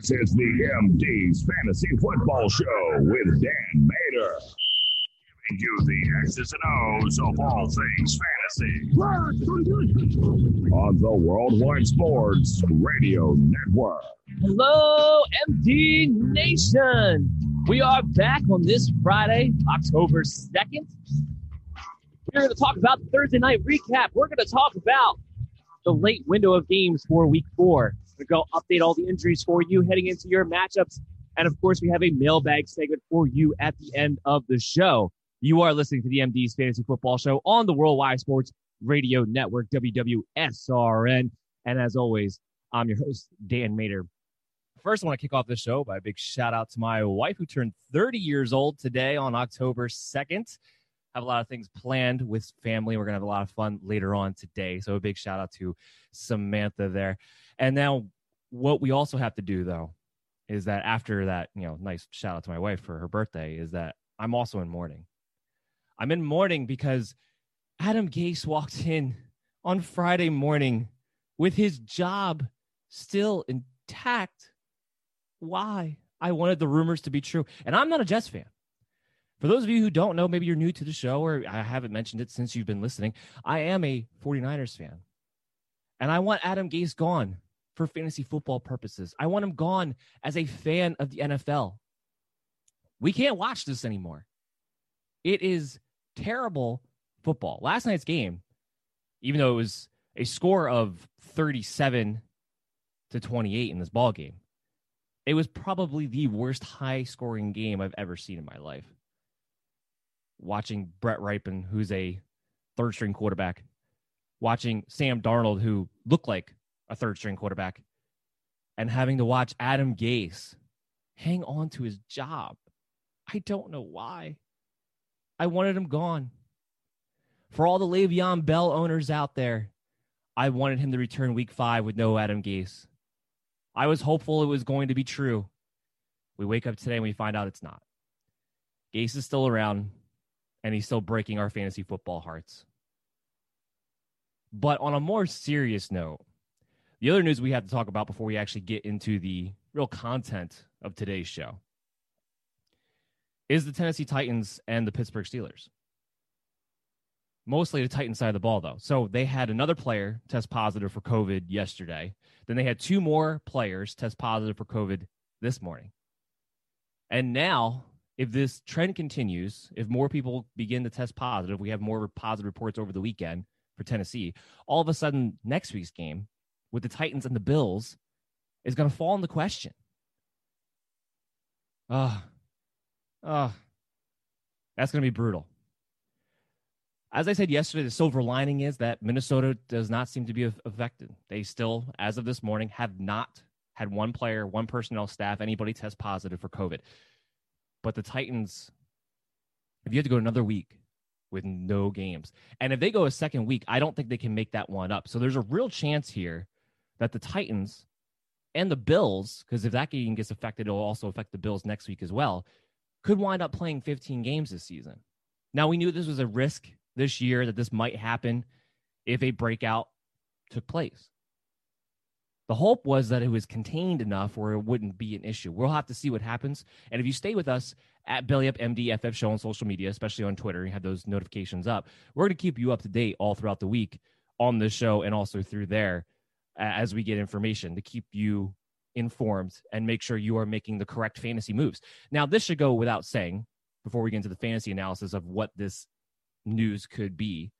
This is the MD's Fantasy Football Show with Dan Mater. Giving you the X's and O's of all things fantasy. On the Worldwide Sports Radio Network. Hello, MD Nation. We are back on this Friday, October 2nd. We're going to talk about the Thursday night recap. We're going to talk about the late window of games for week four. We're going to go update all the injuries for you heading into your matchups. And of course, we have a mailbag segment for you at the end of the show. You are listening to the MD's Fantasy Football Show on the Worldwide Sports Radio Network, WWSRN. And as always, I'm your host, Dan Mater. First, I want to kick off the show by a big shout out to my wife who turned 30 years old today on October 2nd have a lot of things planned with family. We're gonna have a lot of fun later on today. So a big shout out to Samantha there. And now what we also have to do though is that after that, you know, nice shout out to my wife for her birthday, is that I'm also in mourning. I'm in mourning because Adam Gase walked in on Friday morning with his job still intact. Why? I wanted the rumors to be true. And I'm not a Jets fan. For those of you who don't know, maybe you're new to the show or I haven't mentioned it since you've been listening. I am a 49ers fan. And I want Adam Gase gone for fantasy football purposes. I want him gone as a fan of the NFL. We can't watch this anymore. It is terrible football. Last night's game, even though it was a score of 37 to 28 in this ball game, it was probably the worst high scoring game I've ever seen in my life watching Brett Rypien, who's a third string quarterback, watching Sam Darnold, who looked like a third string quarterback, and having to watch Adam Gase hang on to his job. I don't know why. I wanted him gone. For all the Le'Veon Bell owners out there, I wanted him to return week five with no Adam Gase. I was hopeful it was going to be true. We wake up today and we find out it's not. Gase is still around and he's still breaking our fantasy football hearts. But on a more serious note, the other news we have to talk about before we actually get into the real content of today's show is the Tennessee Titans and the Pittsburgh Steelers. Mostly the Titans side of the ball, though. So they had another player test positive for COVID yesterday. Then they had two more players test positive for COVID this morning. And now if this trend continues, if more people begin to test positive, we have more positive reports over the weekend for Tennessee. All of a sudden, next week's game with the Titans and the Bills is going to fall into question. Oh, oh, that's going to be brutal. As I said yesterday, the silver lining is that Minnesota does not seem to be affected. They still, as of this morning, have not had one player, one personnel staff, anybody test positive for COVID. But the Titans, if you have to go another week with no games, and if they go a second week, I don't think they can make that one up. So there's a real chance here that the Titans and the Bills, because if that game gets affected, it'll also affect the Bills next week as well, could wind up playing 15 games this season. Now, we knew this was a risk this year that this might happen if a breakout took place. The hope was that it was contained enough where it wouldn't be an issue. We'll have to see what happens. And if you stay with us at Belly Up MD Show on social media, especially on Twitter, you have those notifications up. We're going to keep you up to date all throughout the week on the show and also through there as we get information to keep you informed and make sure you are making the correct fantasy moves. Now, this should go without saying before we get into the fantasy analysis of what this news could be.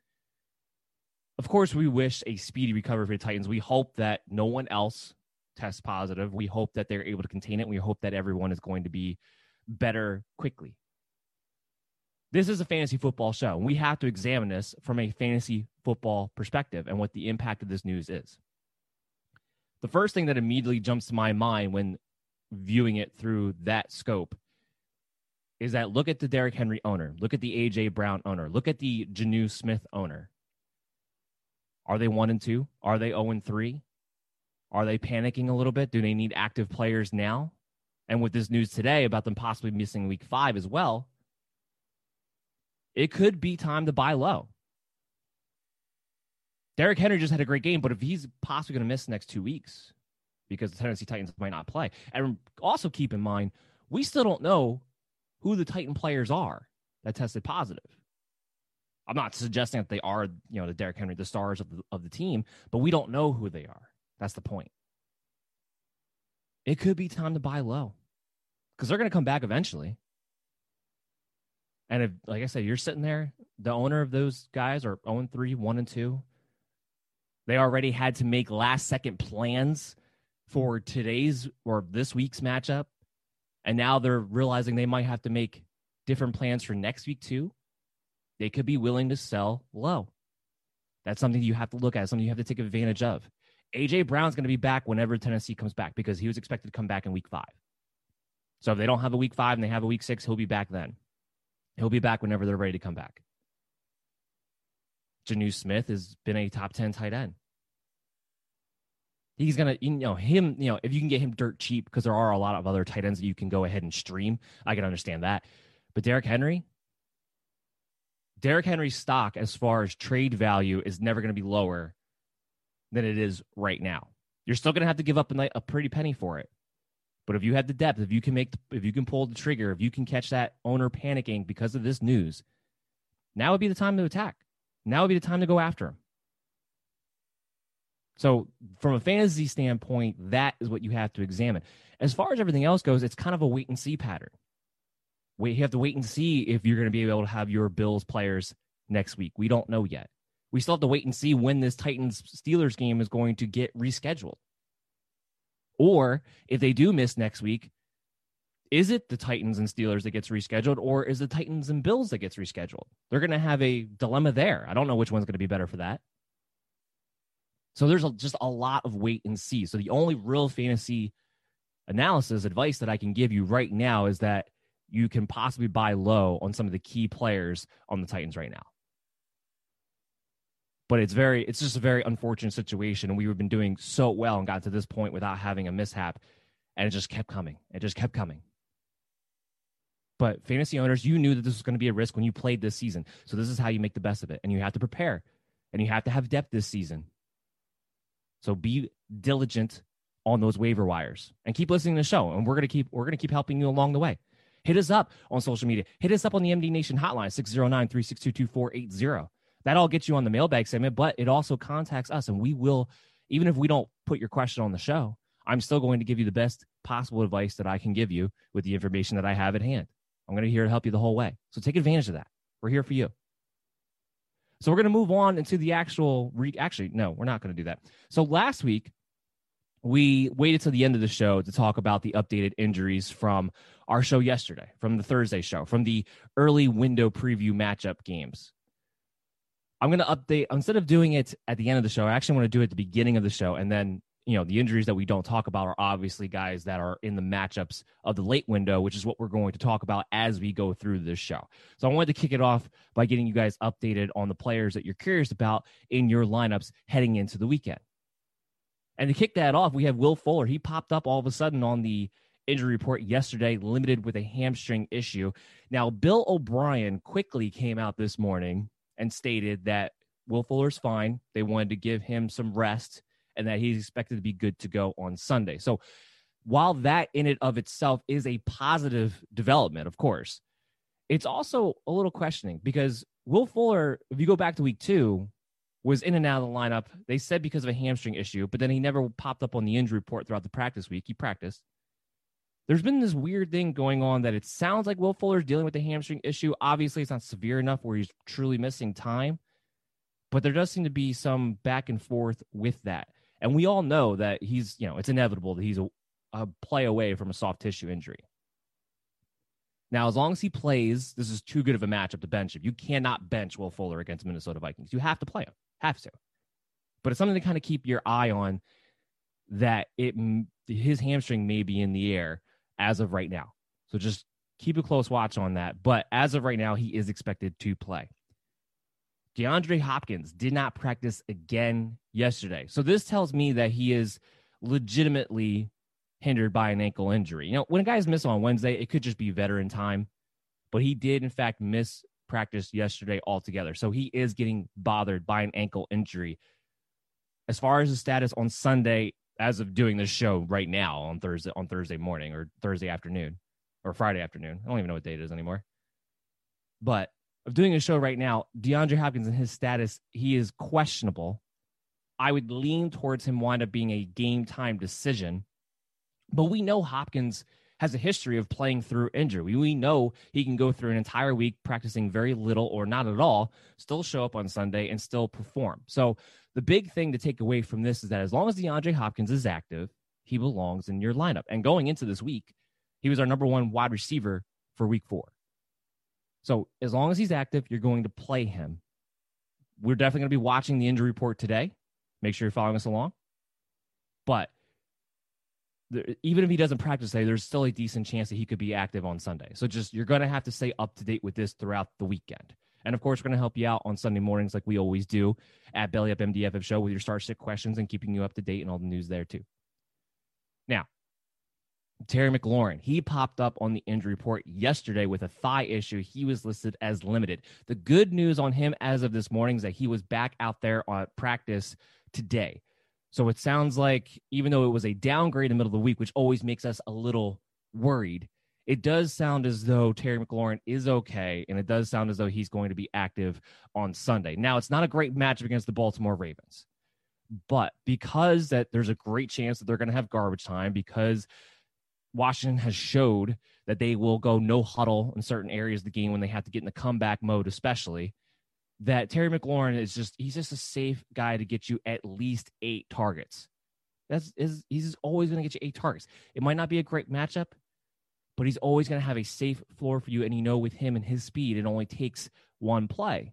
Of course, we wish a speedy recovery for the Titans. We hope that no one else tests positive. We hope that they're able to contain it. We hope that everyone is going to be better quickly. This is a fantasy football show. We have to examine this from a fantasy football perspective and what the impact of this news is. The first thing that immediately jumps to my mind when viewing it through that scope is that look at the Derrick Henry owner, look at the AJ Brown owner, look at the Jonnu Smith owner. Are they one and two? Are they 0 and three? Are they panicking a little bit? Do they need active players now? And with this news today about them possibly missing week five as well, it could be time to buy low. Derrick Henry just had a great game, but if he's possibly going to miss the next two weeks because the Tennessee Titans might not play, and also keep in mind, we still don't know who the Titan players are that tested positive. I'm not suggesting that they are, you know, the Derrick Henry, the stars of the, of the team, but we don't know who they are. That's the point. It could be time to buy low because they're going to come back eventually. And if, like I said, you're sitting there, the owner of those guys are 0 3, 1 and 2. They already had to make last second plans for today's or this week's matchup. And now they're realizing they might have to make different plans for next week too. They could be willing to sell low. That's something you have to look at, something you have to take advantage of. AJ Brown's going to be back whenever Tennessee comes back because he was expected to come back in week five. So if they don't have a week five and they have a week six, he'll be back then. He'll be back whenever they're ready to come back. Jonnu Smith has been a top 10 tight end. He's gonna, you know, him, you know, if you can get him dirt cheap, because there are a lot of other tight ends that you can go ahead and stream. I can understand that. But Derrick Henry, Derrick Henry's stock as far as trade value is never going to be lower than it is right now. You're still going to have to give up a, a pretty penny for it. But if you have the depth, if you can make, the, if you can pull the trigger, if you can catch that owner panicking because of this news, now would be the time to attack. Now would be the time to go after him. So, from a fantasy standpoint, that is what you have to examine. As far as everything else goes, it's kind of a wait and see pattern. We have to wait and see if you're going to be able to have your Bills players next week. We don't know yet. We still have to wait and see when this Titans Steelers game is going to get rescheduled. Or if they do miss next week, is it the Titans and Steelers that gets rescheduled, or is the Titans and Bills that gets rescheduled? They're going to have a dilemma there. I don't know which one's going to be better for that. So there's a, just a lot of wait and see. So the only real fantasy analysis advice that I can give you right now is that you can possibly buy low on some of the key players on the Titans right now. But it's very, it's just a very unfortunate situation. And we've been doing so well and got to this point without having a mishap. And it just kept coming. It just kept coming. But fantasy owners, you knew that this was going to be a risk when you played this season. So this is how you make the best of it. And you have to prepare and you have to have depth this season. So be diligent on those waiver wires and keep listening to the show. And we're gonna keep we're gonna keep helping you along the way. Hit us up on social media. Hit us up on the MD Nation hotline, 609-362-2480. That all gets you on the mailbag segment, but it also contacts us and we will, even if we don't put your question on the show, I'm still going to give you the best possible advice that I can give you with the information that I have at hand. I'm going to here to help you the whole way. So take advantage of that. We're here for you. So we're going to move on into the actual. Re- Actually, no, we're not going to do that. So last week, we waited to the end of the show to talk about the updated injuries from our show yesterday, from the Thursday show, from the early window preview matchup games. I'm going to update instead of doing it at the end of the show. I actually want to do it at the beginning of the show, and then you know the injuries that we don't talk about are obviously guys that are in the matchups of the late window, which is what we're going to talk about as we go through this show. So I wanted to kick it off by getting you guys updated on the players that you're curious about in your lineups heading into the weekend. And to kick that off, we have Will Fuller. He popped up all of a sudden on the injury report yesterday, limited with a hamstring issue. Now, Bill O'Brien quickly came out this morning and stated that Will Fuller's fine. They wanted to give him some rest and that he's expected to be good to go on Sunday. So, while that in and of itself is a positive development, of course, it's also a little questioning because Will Fuller, if you go back to week two, was in and out of the lineup. They said because of a hamstring issue, but then he never popped up on the injury report throughout the practice week. He practiced. There's been this weird thing going on that it sounds like Will Fuller's dealing with the hamstring issue. Obviously, it's not severe enough where he's truly missing time, but there does seem to be some back and forth with that. And we all know that he's, you know, it's inevitable that he's a, a play away from a soft tissue injury. Now, as long as he plays, this is too good of a matchup to bench him. You cannot bench Will Fuller against Minnesota Vikings. You have to play him, have to. But it's something to kind of keep your eye on that it his hamstring may be in the air as of right now. So just keep a close watch on that. But as of right now, he is expected to play. DeAndre Hopkins did not practice again yesterday. So this tells me that he is legitimately hindered by an ankle injury. You know, when a guy's miss on Wednesday, it could just be veteran time, but he did in fact miss practice yesterday altogether. So he is getting bothered by an ankle injury. As far as the status on Sunday, as of doing this show right now on Thursday on Thursday morning or Thursday afternoon or Friday afternoon. I don't even know what date it is anymore. But of doing a show right now, DeAndre Hopkins and his status, he is questionable. I would lean towards him wind up being a game time decision but we know Hopkins has a history of playing through injury. We know he can go through an entire week practicing very little or not at all, still show up on Sunday and still perform. So the big thing to take away from this is that as long as DeAndre Hopkins is active, he belongs in your lineup. And going into this week, he was our number one wide receiver for week four. So as long as he's active, you're going to play him. We're definitely going to be watching the injury report today. Make sure you're following us along. But even if he doesn't practice today, there's still a decent chance that he could be active on Sunday. So just you're going to have to stay up to date with this throughout the weekend. And of course, we're going to help you out on Sunday mornings like we always do at Belly Up MDFF Show with your star Sit questions and keeping you up to date and all the news there too. Now, Terry McLaurin, he popped up on the injury report yesterday with a thigh issue. He was listed as limited. The good news on him as of this morning is that he was back out there on practice today. So it sounds like even though it was a downgrade in the middle of the week, which always makes us a little worried, it does sound as though Terry McLaurin is okay, and it does sound as though he's going to be active on Sunday. Now, it's not a great matchup against the Baltimore Ravens, but because that there's a great chance that they're going to have garbage time because Washington has showed that they will go no huddle in certain areas of the game when they have to get in the comeback mode, especially that Terry McLaurin is just he's just a safe guy to get you at least eight targets. That's is he's always going to get you eight targets. It might not be a great matchup, but he's always going to have a safe floor for you. And you know, with him and his speed, it only takes one play.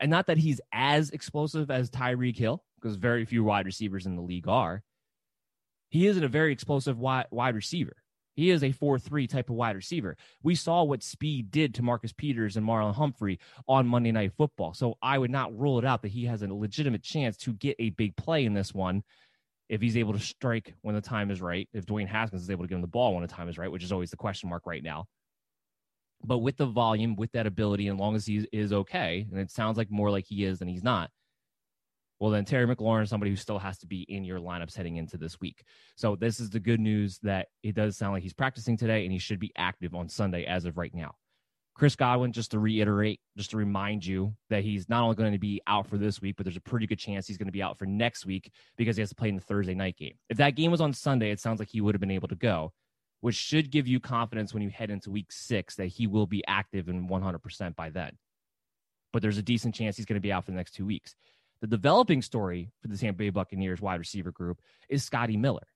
And not that he's as explosive as Tyreek Hill, because very few wide receivers in the league are. He isn't a very explosive wide, wide receiver. He is a 4 3 type of wide receiver. We saw what speed did to Marcus Peters and Marlon Humphrey on Monday Night Football. So I would not rule it out that he has a legitimate chance to get a big play in this one if he's able to strike when the time is right. If Dwayne Haskins is able to give him the ball when the time is right, which is always the question mark right now. But with the volume, with that ability, and long as he is okay, and it sounds like more like he is than he's not, well, then Terry McLaurin is somebody who still has to be in your lineups heading into this week. So this is the good news that it does sound like he's practicing today and he should be active on Sunday as of right now. Chris Godwin, just to reiterate, just to remind you that he's not only going to be out for this week, but there's a pretty good chance he's going to be out for next week because he has to play in the Thursday night game. If that game was on Sunday, it sounds like he would have been able to go, which should give you confidence when you head into week six that he will be active and 100% by then. but there's a decent chance he's going to be out for the next two weeks. The developing story for the Tampa Bay Buccaneers wide receiver group is Scotty Miller.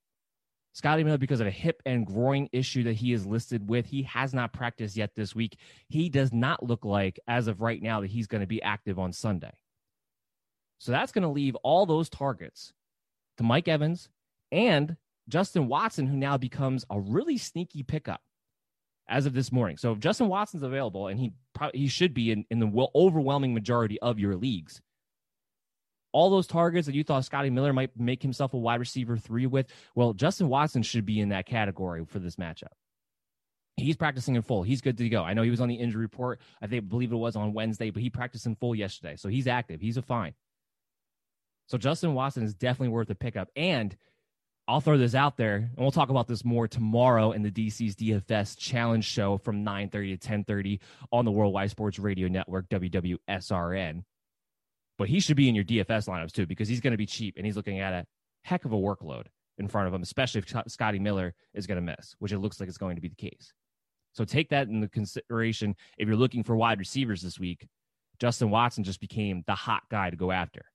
Scotty Miller, because of a hip and groin issue that he is listed with, he has not practiced yet this week. He does not look like, as of right now, that he's going to be active on Sunday. So that's going to leave all those targets to Mike Evans and Justin Watson, who now becomes a really sneaky pickup as of this morning. So if Justin Watson's available, and he he should be in, in the overwhelming majority of your leagues, all those targets that you thought Scotty Miller might make himself a wide receiver three with, well, Justin Watson should be in that category for this matchup. He's practicing in full. He's good to go. I know he was on the injury report. I think believe it was on Wednesday, but he practiced in full yesterday. So he's active. He's a fine. So Justin Watson is definitely worth a pickup. And I'll throw this out there, and we'll talk about this more tomorrow in the DC's DFS Challenge Show from 9:30 to 10:30 on the Worldwide Sports Radio Network, WWSRN. But he should be in your DFS lineups too because he's going to be cheap and he's looking at a heck of a workload in front of him, especially if Scotty Miller is going to miss, which it looks like it's going to be the case. So take that into consideration if you're looking for wide receivers this week. Justin Watson just became the hot guy to go after.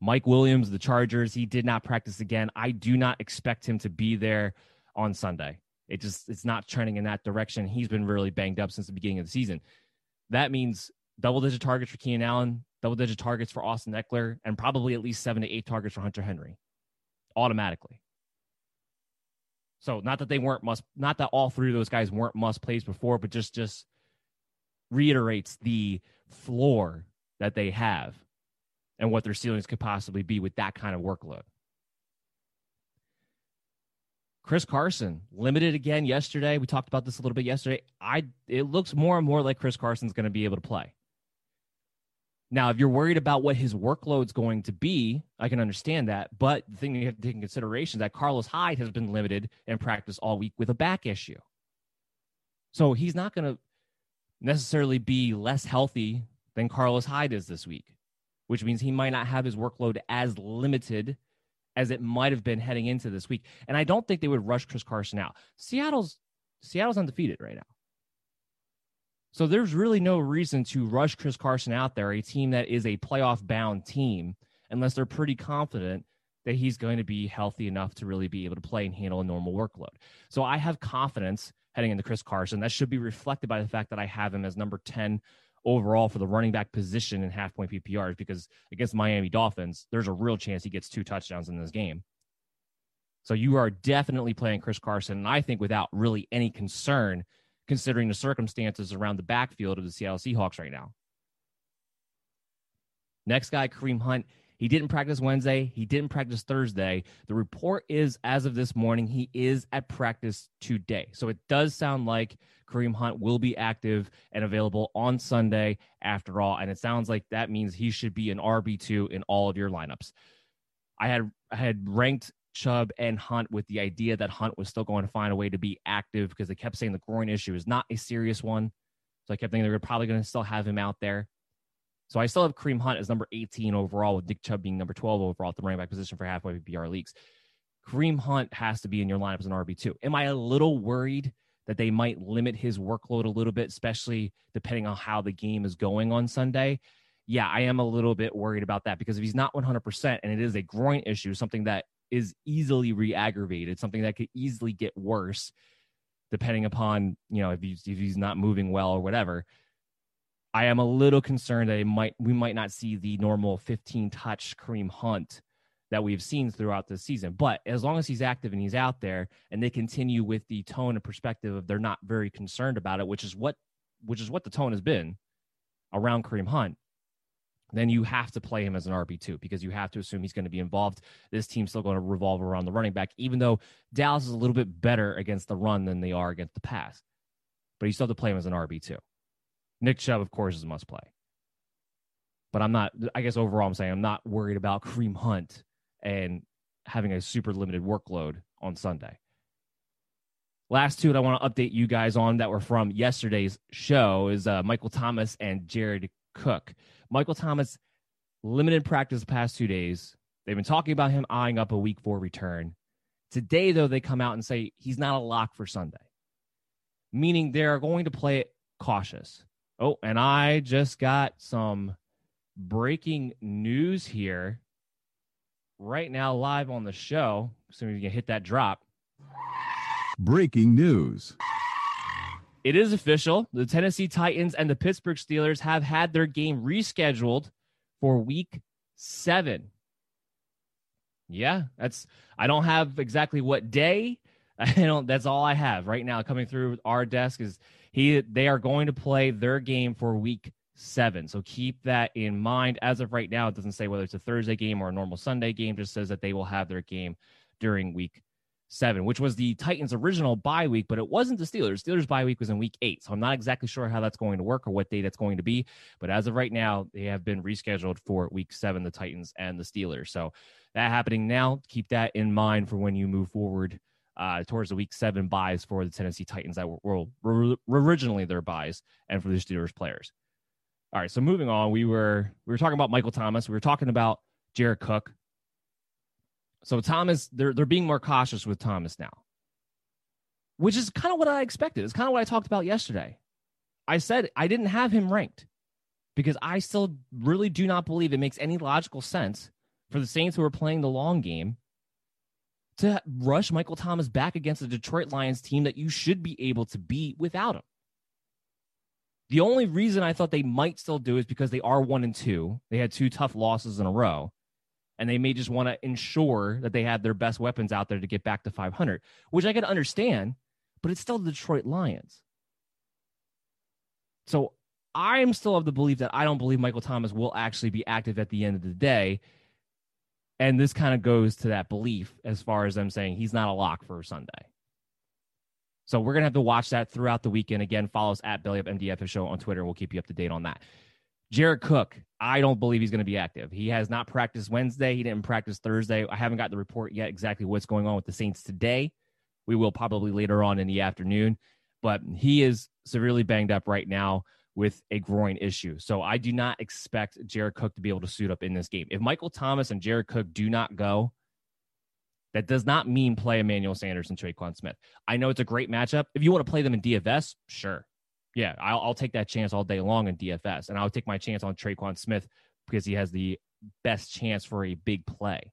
Mike Williams, the Chargers, he did not practice again. I do not expect him to be there on Sunday. It just it's not trending in that direction. He's been really banged up since the beginning of the season. That means double digit targets for Keenan Allen, double digit targets for Austin Ekeler, and probably at least seven to eight targets for Hunter Henry automatically. So not that they weren't must not that all three of those guys weren't must plays before, but just just reiterates the floor that they have and what their ceilings could possibly be with that kind of workload. Chris Carson limited again yesterday. We talked about this a little bit yesterday. I it looks more and more like Chris Carson's going to be able to play. Now, if you're worried about what his workload's going to be, I can understand that. But the thing you have to take in consideration is that Carlos Hyde has been limited in practice all week with a back issue. So he's not going to necessarily be less healthy than Carlos Hyde is this week which means he might not have his workload as limited as it might have been heading into this week. And I don't think they would rush Chris Carson out. Seattle's Seattle's undefeated right now. So there's really no reason to rush Chris Carson out there, a team that is a playoff bound team, unless they're pretty confident that he's going to be healthy enough to really be able to play and handle a normal workload. So I have confidence heading into Chris Carson. That should be reflected by the fact that I have him as number 10 overall for the running back position in half point PPRs because against Miami Dolphins, there's a real chance he gets two touchdowns in this game. So you are definitely playing Chris Carson, and I think without really any concern, considering the circumstances around the backfield of the Seattle Seahawks right now. Next guy, Kareem Hunt. He didn't practice Wednesday. He didn't practice Thursday. The report is, as of this morning, he is at practice today. So it does sound like Kareem Hunt will be active and available on Sunday after all. And it sounds like that means he should be an RB2 in all of your lineups. I had I had ranked Chubb and Hunt with the idea that Hunt was still going to find a way to be active because they kept saying the groin issue is not a serious one. So I kept thinking they were probably going to still have him out there. So I still have Kareem Hunt as number 18 overall, with Nick Chubb being number 12 overall at the running back position for halfway PPR leagues. Kareem Hunt has to be in your lineup as an RB2. Am I a little worried that they might limit his workload a little bit, especially depending on how the game is going on Sunday? Yeah, I am a little bit worried about that because if he's not 100% and it is a groin issue, something that is easily re-aggravated, something that could easily get worse depending upon, you know, if he's, if he's not moving well or whatever – I am a little concerned that might we might not see the normal 15 touch Kareem Hunt that we've seen throughout the season. But as long as he's active and he's out there and they continue with the tone and perspective of they're not very concerned about it, which is what which is what the tone has been around Kareem Hunt, then you have to play him as an RB2 because you have to assume he's going to be involved. This team's still going to revolve around the running back, even though Dallas is a little bit better against the run than they are against the pass. But you still have to play him as an RB2. Nick Chubb, of course, is a must play. But I'm not, I guess overall, I'm saying I'm not worried about Kareem Hunt and having a super limited workload on Sunday. Last two that I want to update you guys on that were from yesterday's show is uh, Michael Thomas and Jared Cook. Michael Thomas, limited practice the past two days. They've been talking about him eyeing up a week four return. Today, though, they come out and say he's not a lock for Sunday, meaning they're going to play it cautious. Oh, and I just got some breaking news here right now live on the show. So we can hit that drop. Breaking news. It is official. The Tennessee Titans and the Pittsburgh Steelers have had their game rescheduled for week seven. Yeah, that's I don't have exactly what day. I don't that's all I have right now coming through our desk is he they are going to play their game for week seven. So keep that in mind. As of right now, it doesn't say whether it's a Thursday game or a normal Sunday game, just says that they will have their game during week seven, which was the Titans' original bye week, but it wasn't the Steelers. Steelers' bye week was in week eight. So I'm not exactly sure how that's going to work or what day that's going to be. But as of right now, they have been rescheduled for week seven, the Titans and the Steelers. So that happening now, keep that in mind for when you move forward uh, towards the week seven buys for the Tennessee Titans that were, were originally their buys and for the Steelers players. All right, so moving on, we were we were talking about Michael Thomas. We were talking about Jared Cook. So Thomas, they're they're being more cautious with Thomas now, which is kind of what I expected. It's kind of what I talked about yesterday. I said I didn't have him ranked because I still really do not believe it makes any logical sense for the Saints who are playing the long game to rush Michael Thomas back against the Detroit Lions team that you should be able to beat without him. The only reason I thought they might still do is because they are one and two. They had two tough losses in a row, and they may just want to ensure that they have their best weapons out there to get back to 500, which I can understand, but it's still the Detroit Lions. So I'm still of the belief that I don't believe Michael Thomas will actually be active at the end of the day. And this kind of goes to that belief as far as them saying he's not a lock for Sunday. So we're gonna have to watch that throughout the weekend. Again, follow us at Belly Up MDF show on Twitter. We'll keep you up to date on that. Jared Cook, I don't believe he's going to be active. He has not practiced Wednesday. He didn't practice Thursday. I haven't got the report yet exactly what's going on with the Saints today. We will probably later on in the afternoon, but he is severely banged up right now with a groin issue. So I do not expect Jared Cook to be able to suit up in this game. If Michael Thomas and Jared Cook do not go, that does not mean play Emmanuel Sanders and Tre'Quan Smith. I know it's a great matchup. If you want to play them in DFS, sure. Yeah, I'll, I'll take that chance all day long in DFS. And I'll take my chance on Tre'Quan Smith because he has the best chance for a big play.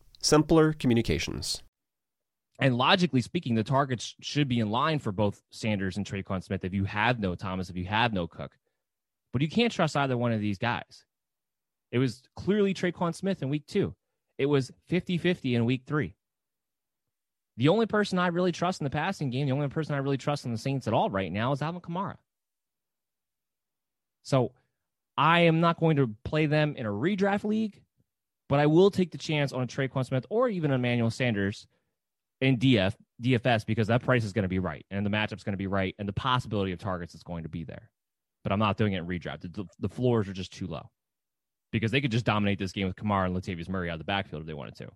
simpler communications. And logically speaking, the targets should be in line for both Sanders and Tre'Quan Smith if you have no Thomas, if you have no Cook. But you can't trust either one of these guys. It was clearly Tre'Quan Smith in week two. It was 50 50 in week three. The only person I really trust in the passing game, the only person I really trust in the Saints at all right now is Alvin Kamara. So I am not going to play them in a redraft league, but I will take the chance on a Tre'Quan Smith or even Emmanuel Sanders in DF DFS because that price is going to be right and the matchup's going to be right and the possibility of targets is going to be there. But I'm not doing it in redraft. The, the floors are just too low because they could just dominate this game with Kamara and Latavius Murray out of the backfield if they wanted to.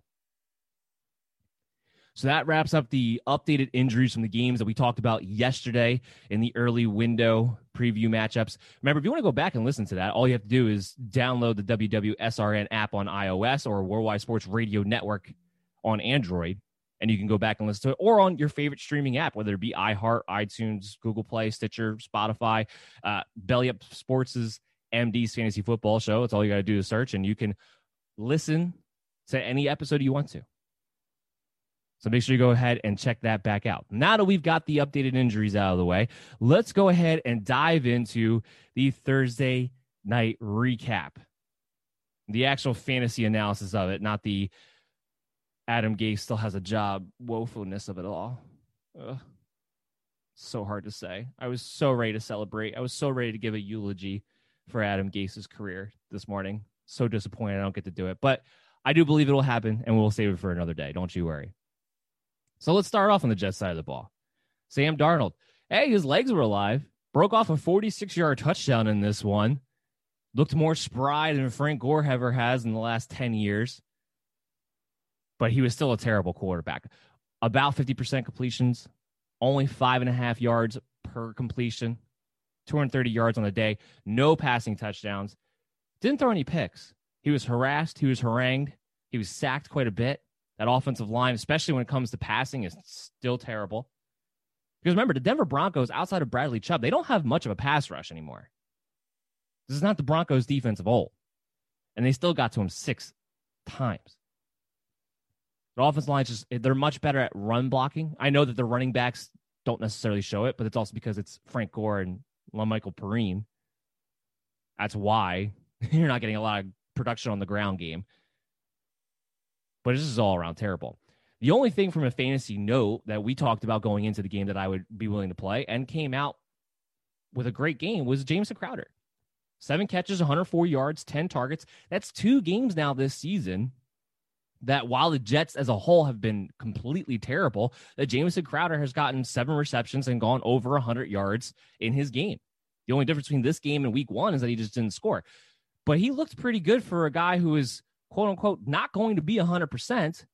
So that wraps up the updated injuries from the games that we talked about yesterday in the early window preview matchups. Remember, if you want to go back and listen to that, all you have to do is download the WWSRN app on iOS or Worldwide Sports Radio Network on Android and you can go back and listen to it or on your favorite streaming app, whether it be iHeart, iTunes, Google Play, Stitcher, Spotify, uh, Belly Up Sports' MD's Fantasy Football Show. It's all you got to do is search, and you can listen to any episode you want to. So make sure you go ahead and check that back out. Now that we've got the updated injuries out of the way, let's go ahead and dive into the Thursday night recap. The actual fantasy analysis of it, not the Adam Gase still has a job woefulness of it all. Ugh. So hard to say. I was so ready to celebrate. I was so ready to give a eulogy for Adam Gase's career this morning. So disappointed I don't get to do it. But I do believe it will happen, and we'll save it for another day. Don't you worry. So let's start off on the Jets side of the ball. Sam Darnold. Hey, his legs were alive. Broke off a 46 yard touchdown in this one. Looked more spry than Frank Gore ever has in the last 10 years. But he was still a terrible quarterback. About 50% completions, only five and a half yards per completion, 230 yards on the day, no passing touchdowns. Didn't throw any picks. He was harassed, he was harangued, he was sacked quite a bit. That offensive line, especially when it comes to passing, is still terrible. Because remember, the Denver Broncos, outside of Bradley Chubb, they don't have much of a pass rush anymore. This is not the Broncos' defense of old. And they still got to him six times. The offensive line just they're much better at run blocking. I know that the running backs don't necessarily show it, but it's also because it's Frank Gore and Michael Perine. That's why you're not getting a lot of production on the ground game. But this is all around terrible. The only thing from a fantasy note that we talked about going into the game that I would be willing to play and came out with a great game was Jamison Crowder. Seven catches, 104 yards, 10 targets. That's two games now this season that while the Jets as a whole have been completely terrible, that Jamison Crowder has gotten seven receptions and gone over 100 yards in his game. The only difference between this game and week one is that he just didn't score. But he looked pretty good for a guy who is, quote unquote, not going to be 100%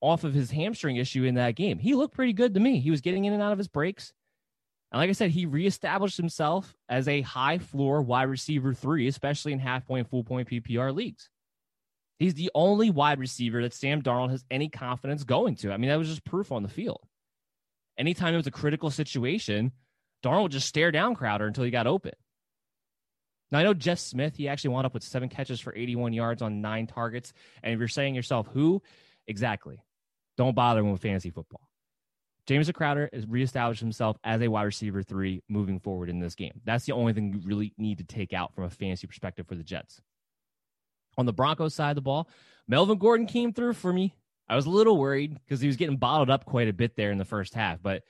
off of his hamstring issue in that game. He looked pretty good to me. He was getting in and out of his breaks. And like I said, he reestablished himself as a high floor wide receiver three, especially in half point, full point PPR leagues. He's the only wide receiver that Sam Darnold has any confidence going to. I mean, that was just proof on the field. Anytime it was a critical situation, Darnold would just stare down Crowder until he got open. Now, I know Jeff Smith, he actually wound up with seven catches for 81 yards on nine targets. And if you're saying yourself, who? Exactly. Don't bother him with fantasy football. James Crowder has reestablished himself as a wide receiver three moving forward in this game. That's the only thing you really need to take out from a fantasy perspective for the Jets. On the Broncos side of the ball, Melvin Gordon came through for me. I was a little worried because he was getting bottled up quite a bit there in the first half, but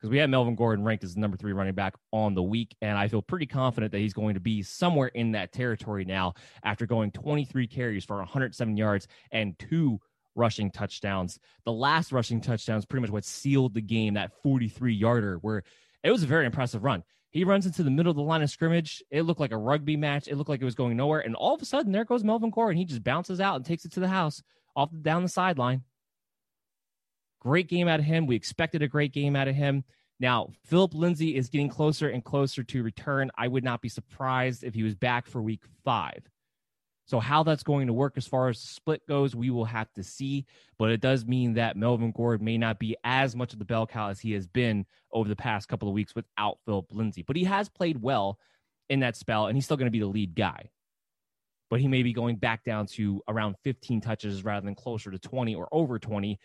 because we had Melvin Gordon ranked as the number three running back on the week, and I feel pretty confident that he's going to be somewhere in that territory now after going 23 carries for 107 yards and two rushing touchdowns. The last rushing touchdown is pretty much what sealed the game, that 43 yarder, where it was a very impressive run. He runs into the middle of the line of scrimmage. It looked like a rugby match. It looked like it was going nowhere. And all of a sudden, there goes Melvin Gordon. He just bounces out and takes it to the house off down the sideline. Great game out of him. We expected a great game out of him. Now, Phillip Lindsay is getting closer and closer to return. I would not be surprised if he was back for week five. So, how that's going to work as far as split goes, we will have to see. But it does mean that Melvin Gordon may not be as much of the bell cow as he has been over the past couple of weeks without Phillip Lindsay. But he has played well in that spell, and he's still going to be the lead guy. But he may be going back down to around 15 touches rather than closer to 20 or over 20,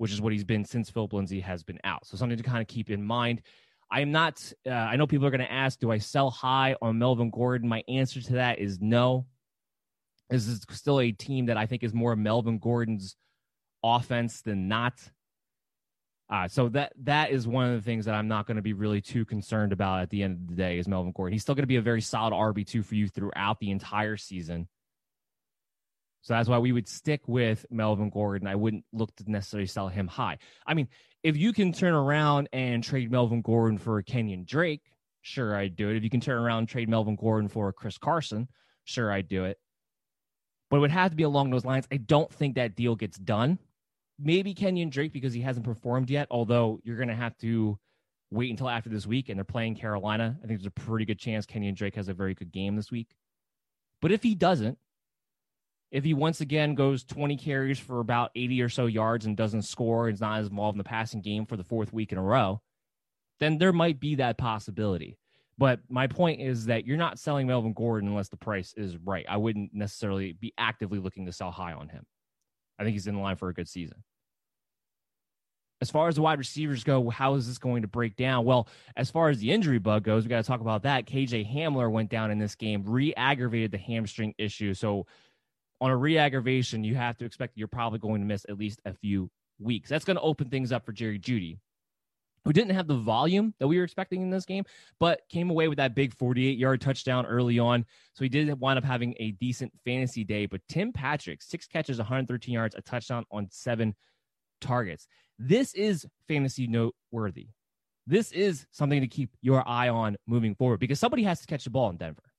which is what he's been since Phillip Lindsay has been out. So, something to kind of keep in mind. I am not, uh, I know people are going to ask, do I sell high on Melvin Gordon? My answer to that is no. This is still a team that I think is more Melvin Gordon's offense than not. Uh, so that that is one of the things that I'm not going to be really too concerned about at the end of the day is Melvin Gordon. He's still going to be a very solid RB two for you throughout the entire season. So that's why we would stick with Melvin Gordon. I wouldn't look to necessarily sell him high. I mean, if you can turn around and trade Melvin Gordon for Kenyon Drake, sure I'd do it. If you can turn around and trade Melvin Gordon for Chris Carson, sure I'd do it but it would have to be along those lines. I don't think that deal gets done. Maybe Kenyon Drake because he hasn't performed yet, although you're going to have to wait until after this week and they're playing Carolina. I think there's a pretty good chance Kenyon Drake has a very good game this week. But if he doesn't, if he once again goes 20 carries for about 80 or so yards and doesn't score and is not as involved in the passing game for the fourth week in a row, then there might be that possibility. But my point is that you're not selling Melvin Gordon unless the price is right. I wouldn't necessarily be actively looking to sell high on him. I think he's in line for a good season. As far as the wide receivers go, how is this going to break down? Well, as far as the injury bug goes, we got to talk about that. KJ Hamler went down in this game, re aggravated the hamstring issue. So, on a re aggravation, you have to expect you're probably going to miss at least a few weeks. That's going to open things up for Jerry Jeudy, who didn't have the volume that we were expecting in this game, but came away with that big 48 yard touchdown early on. So he did wind up having a decent fantasy day. But Tim Patrick, six catches, 113 yards, a touchdown on seven targets. This is fantasy noteworthy. This is something to keep your eye on moving forward because somebody has to catch the ball in Denver.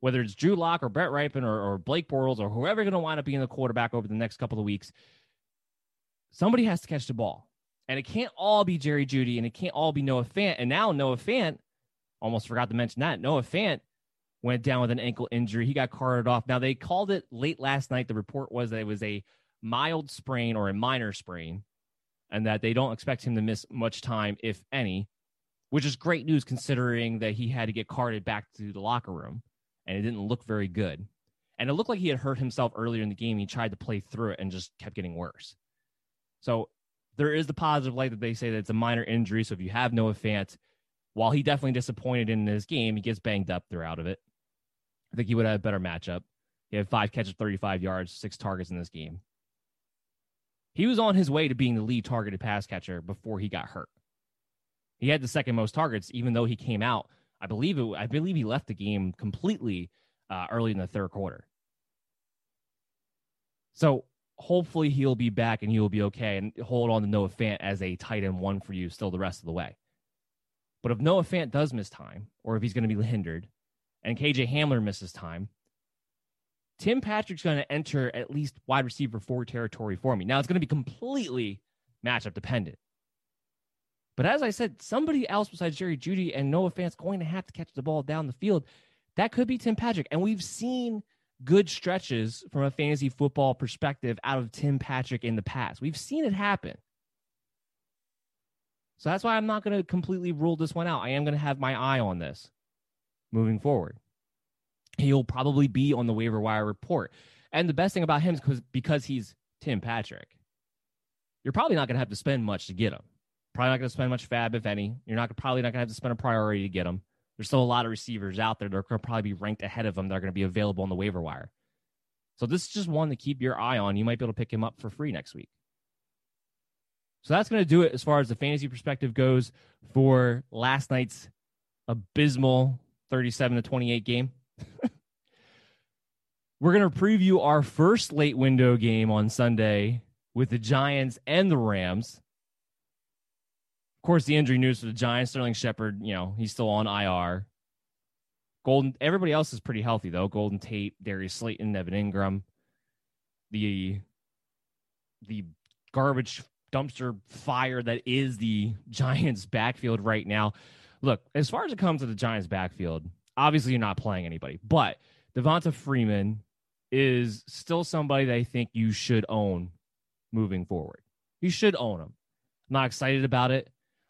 Whether it's Drew Lock or Brett Rypien or, or Blake Bortles or whoever going to wind up being the quarterback over the next couple of weeks, somebody has to catch the ball. And it can't all be Jerry Jeudy and it can't all be Noah Fant. And now Noah Fant, almost forgot to mention that, Noah Fant went down with an ankle injury. He got carted off. Now they called it late last night. The report was that it was a mild sprain or a minor sprain, and that they don't expect him to miss much time, if any, which is great news considering that he had to get carted back to the locker room and it didn't look very good. And it looked like he had hurt himself earlier in the game. He tried to play through it and just kept getting worse. So there is the positive light that they say that it's a minor injury. So if you have Noah Fant, while he definitely disappointed in this game, he gets banged up throughout of it. I think he would have a better matchup. He had five catches, 35 yards, six targets in this game. He was on his way to being the lead targeted pass catcher before he got hurt. He had the second most targets, even though he came out. I believe it. I believe he left the game completely uh, early in the third quarter. So hopefully he'll be back and he will be okay and hold on to Noah Fant as a tight end one for you still the rest of the way. But if Noah Fant does miss time, or if he's going to be hindered, and KJ Hamler misses time, Tim Patrick's going to enter at least wide receiver four territory for me. Now it's going to be completely matchup dependent. But as I said, somebody else besides Jerry Jeudy and Noah Fant's going to have to catch the ball down the field. That could be Tim Patrick. And we've seen good stretches from a fantasy football perspective out of Tim Patrick in the past. We've seen it happen. So that's why I'm not going to completely rule this one out. I am going to have my eye on this moving forward he'll probably be on the waiver wire report. And the best thing about him is because because he's Tim Patrick, you're probably not going to have to spend much to get him. Probably not going to spend much fab, if any. You're not probably not going to have to spend a priority to get them. There's still a lot of receivers out there that are going to probably be ranked ahead of them. They're going to be available on the waiver wire. So this is just one to keep your eye on. You might be able to pick him up for free next week. So that's going to do it as far as the fantasy perspective goes for last night's abysmal 37 to 28 game. We're going to preview our first late window game on Sunday with the Giants and the Rams. Of course, the injury news for the Giants, Sterling Shepard, you know, he's still on IR. Golden, everybody else is pretty healthy though. Golden Tate, Darius Slayton, Evan Engram, The the garbage dumpster fire that is the Giants backfield right now. Look, as far as it comes to the Giants backfield, obviously you're not playing anybody, but Devonta Freeman is still somebody that I think you should own moving forward. You should own him. I'm not excited about it.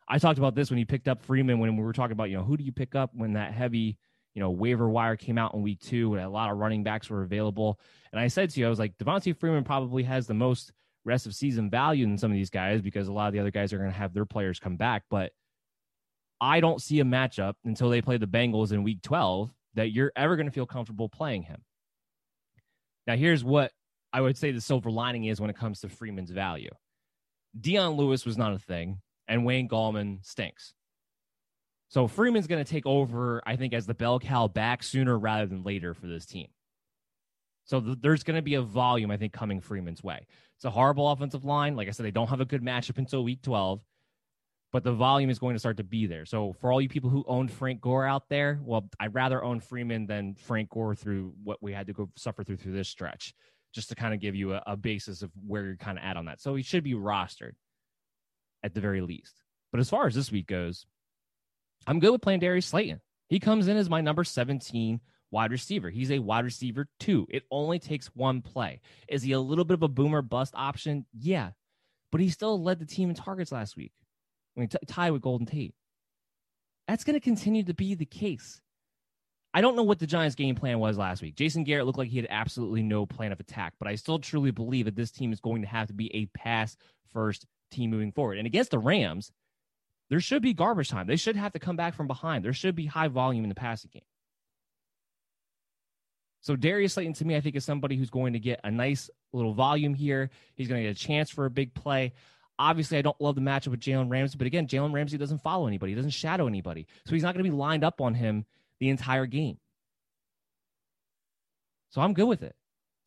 I talked about this when he picked up Freeman when we were talking about, you know, who do you pick up when that heavy, you know, waiver wire came out in week two and a lot of running backs were available. And I said to you, I was like, Devonta Freeman probably has the most rest of season value than some of these guys because a lot of the other guys are going to have their players come back. But I don't see a matchup until they play the Bengals in week 12 that you're ever going to feel comfortable playing him. Now, here's what I would say the silver lining is when it comes to Freeman's value Dion Lewis was not a thing, and Wayne Gallman stinks. So Freeman's going to take over, I think, as the bell cow back sooner rather than later for this team. So th- there's going to be a volume, I think, coming Freeman's way. It's a horrible offensive line. Like I said, they don't have a good matchup until week 12 but the volume is going to start to be there. So for all you people who owned Frank Gore out there, well, I'd rather own Freeman than Frank Gore through what we had to go suffer through through this stretch, just to kind of give you a, a basis of where you're kind of at on that. So he should be rostered at the very least. But as far as this week goes, I'm good with playing Darius Slayton. He comes in as my number 17 wide receiver. He's a wide receiver too. It only takes one play. Is he a little bit of a boomer bust option? Yeah. But he still led the team in targets last week. I mean, t- tie with Golden Tate. That's going to continue to be the case. I don't know what the Giants' game plan was last week. Jason Garrett looked like he had absolutely no plan of attack, but I still truly believe that this team is going to have to be a pass first team moving forward. And against the Rams, there should be garbage time. They should have to come back from behind. There should be high volume in the passing game. So Darius Slayton to me, I think is somebody who's going to get a nice little volume here. He's going to get a chance for a big play. Obviously, I don't love the matchup with Jalen Ramsey, but again, Jalen Ramsey doesn't follow anybody, he doesn't shadow anybody. So he's not going to be lined up on him the entire game. So I'm good with it.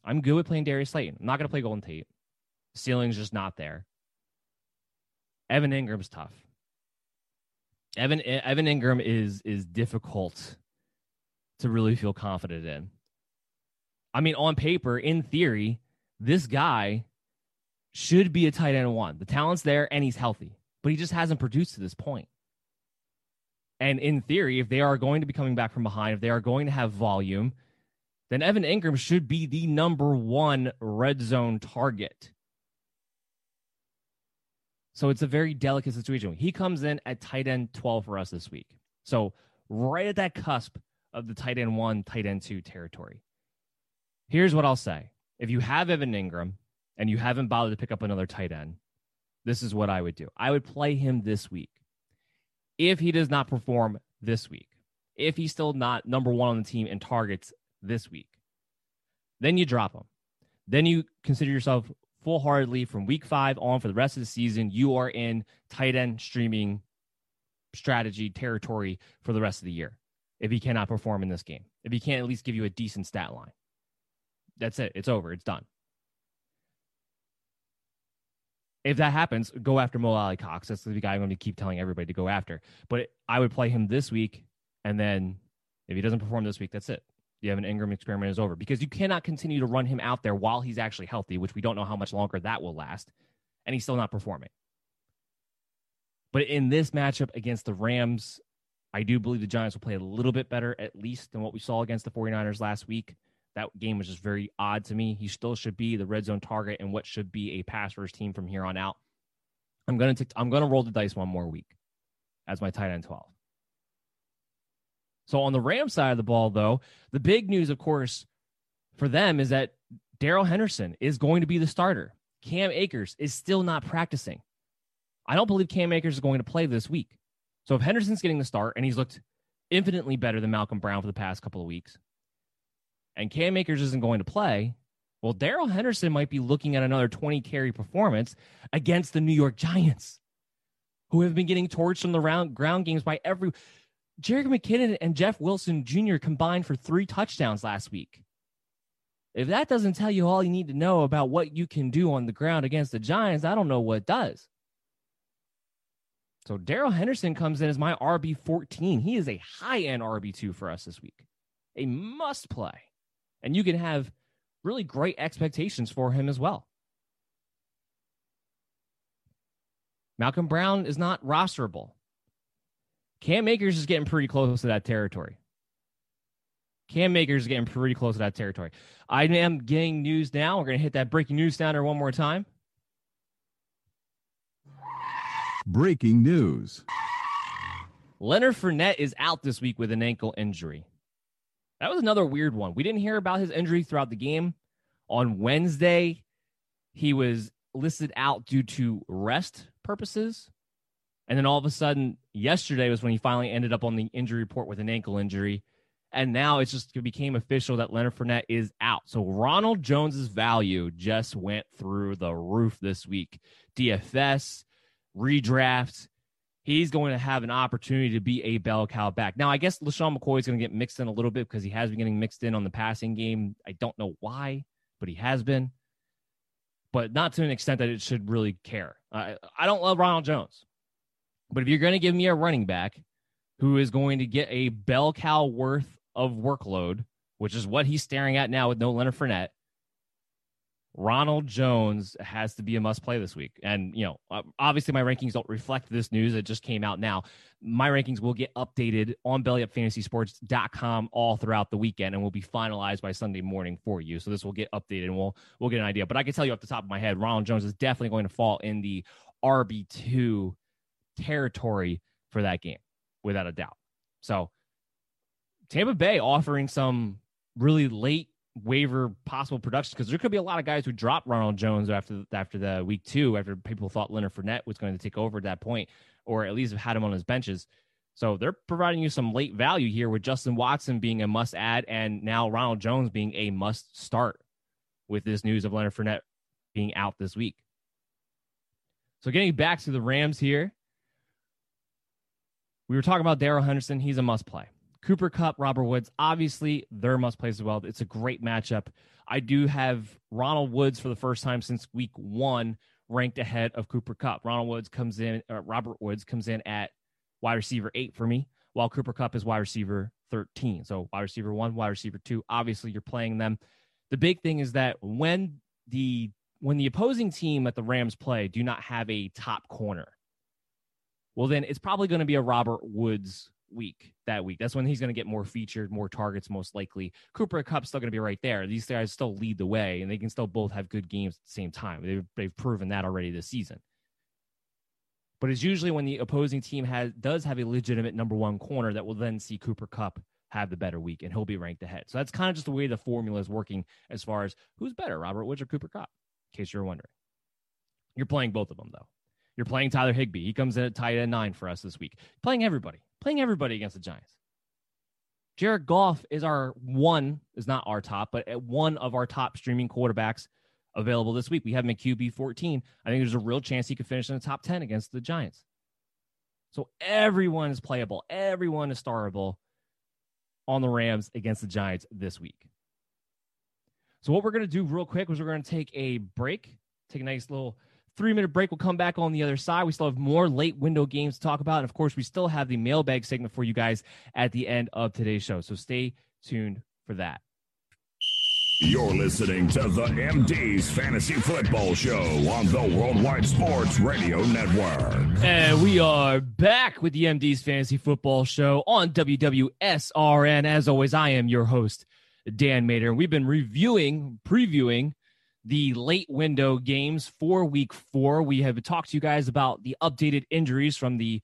I'm good with playing Darius Slayton. I'm not going to play Golden Tate. ceiling's just not there. Evan Engram's tough. Evan Evan Engram is is difficult to really feel confident in. I mean, on paper, in theory, this guy should be a tight end one. The talent's there and he's healthy, but he just hasn't produced to this point. And in theory, if they are going to be coming back from behind, if they are going to have volume, then Evan Engram should be the number one red zone target. So it's a very delicate situation. He comes in at tight end 12 for us this week. So right at that cusp of the tight end one, tight end two territory. Here's what I'll say. If you have Evan Engram and you haven't bothered to pick up another tight end, this is what I would do. I would play him this week. If he does not perform this week, if he's still not number one on the team in targets this week, then you drop him. Then you consider yourself full heartedly from week five on for the rest of the season. You are in tight end streaming strategy territory for the rest of the year if he cannot perform in this game, if he can't at least give you a decent stat line. That's it. It's over. It's done. If that happens, go after Mo Alie-Cox. That's the guy I'm going to keep telling everybody to go after. But I would play him this week, and then if he doesn't perform this week, that's it. You have an Engram experiment is over because you cannot continue to run him out there while he's actually healthy, which we don't know how much longer that will last, and he's still not performing. But in this matchup against the Rams, I do believe the Giants will play a little bit better, at least, than what we saw against the 49ers last week. That game was just very odd to me. He still should be the red zone target and what should be a pass rush team from here on out. I'm gonna take, I'm gonna roll the dice one more week as my tight end 12. So on the Ram side of the ball, though, the big news, of course, for them is that Darrell Henderson is going to be the starter. Cam Akers is still not practicing. I don't believe Cam Akers is going to play this week. So if Henderson's getting the start and he's looked infinitely better than Malcolm Brown for the past couple of weeks, and Cam Akers isn't going to play, well, Darrell Henderson might be looking at another 20 carry performance against the New York Giants, who have been getting torched on the round, ground games by every. Jerick McKinnon and Jeff Wilson Jr. combined for three touchdowns last week. If that doesn't tell you all you need to know about what you can do on the ground against the Giants, I don't know what does. So Darrell Henderson comes in as my RB 14. He is a high end RB 2 for us this week, a must play and you can have really great expectations for him as well. Malcolm Brown is not rosterable. Cam Akers is getting pretty close to that territory. Cam Akers is getting pretty close to that territory. I am getting news now. We're going to hit that breaking news sounder one more time. Breaking news. Leonard Fournette is out this week with an ankle injury. That was another weird one. We didn't hear about his injury throughout the game. On Wednesday, he was listed out due to rest purposes. And then all of a sudden, yesterday was when he finally ended up on the injury report with an ankle injury. And now it's just it became official that Leonard Fournette is out. So Ronald Jones's value just went through the roof this week. DFS, redraft, he's going to have an opportunity to be a bell cow back. Now, I guess LeSean McCoy is going to get mixed in a little bit because he has been getting mixed in on the passing game. I don't know why, but he has been. But not to an extent that it should really care. I don't love Ronald Jones. But if you're going to give me a running back who is going to get a bell cow worth of workload, which is what he's staring at now with no Leonard Fournette, Ronald Jones has to be a must play this week. And, you know, obviously my rankings don't reflect this news. It just came out now. My rankings will get updated on bellyupfantasysports.com all throughout the weekend and will be finalized by Sunday morning for you. So this will get updated and we'll, we'll get an idea. But I can tell you off the top of my head, Ronald Jones is definitely going to fall in the RB2 territory for that game, without a doubt. So Tampa Bay offering some really late waiver possible production because there could be a lot of guys who drop Ronald Jones after after the week two, after people thought Leonard Fournette was going to take over at that point, or at least have had him on his benches. So they're providing you some late value here with Justin Watson being a must add and now Ronald Jones being a must start with this news of Leonard Fournette being out this week. So getting back to the Rams here, we were talking about Darrell Henderson. He's a must play. Cooper Kupp, Robert Woods, obviously they're must plays as well. It's a great matchup. I do have Ronald Woods for the first time since week one ranked ahead of Cooper Kupp. Ronald Woods comes in, uh, Robert Woods comes in at wide receiver eight for me, while Cooper Kupp is wide receiver 13. So wide receiver one, wide receiver two. Obviously, you're playing them. The big thing is that when the when the opposing team at the Rams play do not have a top corner, well, then it's probably going to be a Robert Woods week that week. That's when he's going to get more featured, more targets, most likely. Cooper Kupp's still going to be right there. These guys still lead the way, and they can still both have good games at the same time. They've, they've proven that already this season. But it's usually when the opposing team has does have a legitimate number one corner that will then see Cooper Kupp have the better week, and he'll be ranked ahead. So that's kind of just the way the formula is working as far as who's better, Robert Woods or Cooper Kupp, in case you're wondering. You're playing both of them though. You're playing Tyler Higbee. He comes in at tight end nine for us this week. Playing everybody. Playing everybody against the Giants. Jared Goff is our one, is not our top, but one of our top streaming quarterbacks available this week. We have him at QB 14. I think there's a real chance he could finish in the top 10 against the Giants. So everyone is playable. Everyone is starable on the Rams against the Giants this week. So what we're going to do real quick is we're going to take a break, take a nice little three minute break. We'll come back on the other side. We still have more late window games to talk about. And of course, we still have the mailbag segment for you guys at the end of today's show. So stay tuned for that. You're listening to the MD's Fantasy Football Show on the Worldwide Sports Radio Network. And we are back with the MD's Fantasy Football Show on WWSRN. As always, I am your host, Dan Mater. And we've been reviewing, previewing the late window games for week four. We have talked to you guys about the updated injuries from the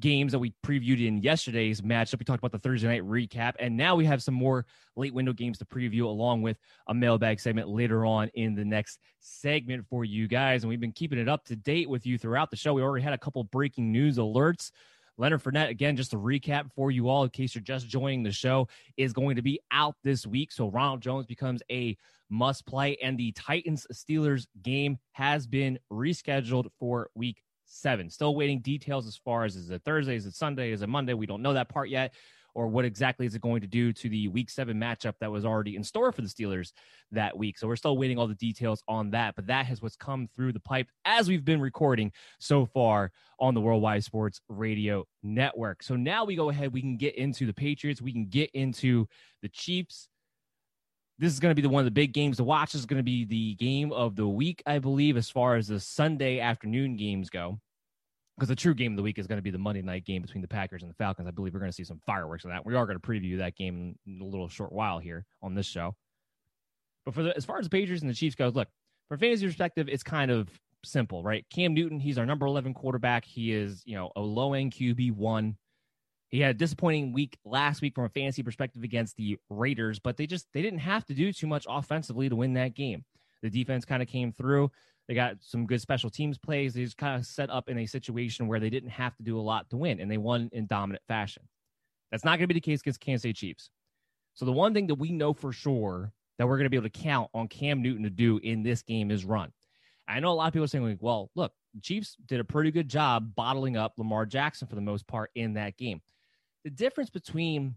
games that we previewed in yesterday's matchup. We talked about the Thursday night recap, and now we have some more late window games to preview, along with a mailbag segment later on in the next segment for you guys. And we've been keeping it up to date with you throughout the show. We already had a couple breaking news alerts. Leonard Fournette, again, just a recap for you all in case you're just joining the show, is going to be out this week. So Ronald Jones becomes a must play, and the Titans Steelers game has been rescheduled for week seven. Still waiting details as far as is it Thursday, is it Sunday, is it Monday? We don't know that part yet. Or what exactly is it going to do to the week seven matchup that was already in store for the Steelers that week? So we're still waiting all the details on that. But that has what's come through the pipe as we've been recording so far on the Worldwide Sports Radio Network. So now we go ahead, we can get into the Patriots, we can get into the Chiefs this is going to be the one of the big games to watch. This is going to be the game of the week, I believe, as far as the Sunday afternoon games go. Because the true game of the week is going to be the Monday night game between the Packers and the Falcons. I believe we're going to see some fireworks on that. We are going to preview that game in a little short while here on this show. But for the, as far as the Patriots and the Chiefs goes, look, from fantasy perspective, it's kind of simple, right? Cam Newton, he's our number 11 quarterback. He is, you know, a low end QB one. He had a disappointing week last week from a fantasy perspective against the Raiders, but they just they didn't have to do too much offensively to win that game. The defense kind of came through. They got some good special teams plays. They just kind of set up in a situation where they didn't have to do a lot to win, and they won in dominant fashion. That's not going to be the case against Kansas City Chiefs. So the one thing that we know for sure that we're going to be able to count on Cam Newton to do in this game is run. I know a lot of people are saying, like, well, look, Chiefs did a pretty good job bottling up Lamar Jackson for the most part in that game the difference between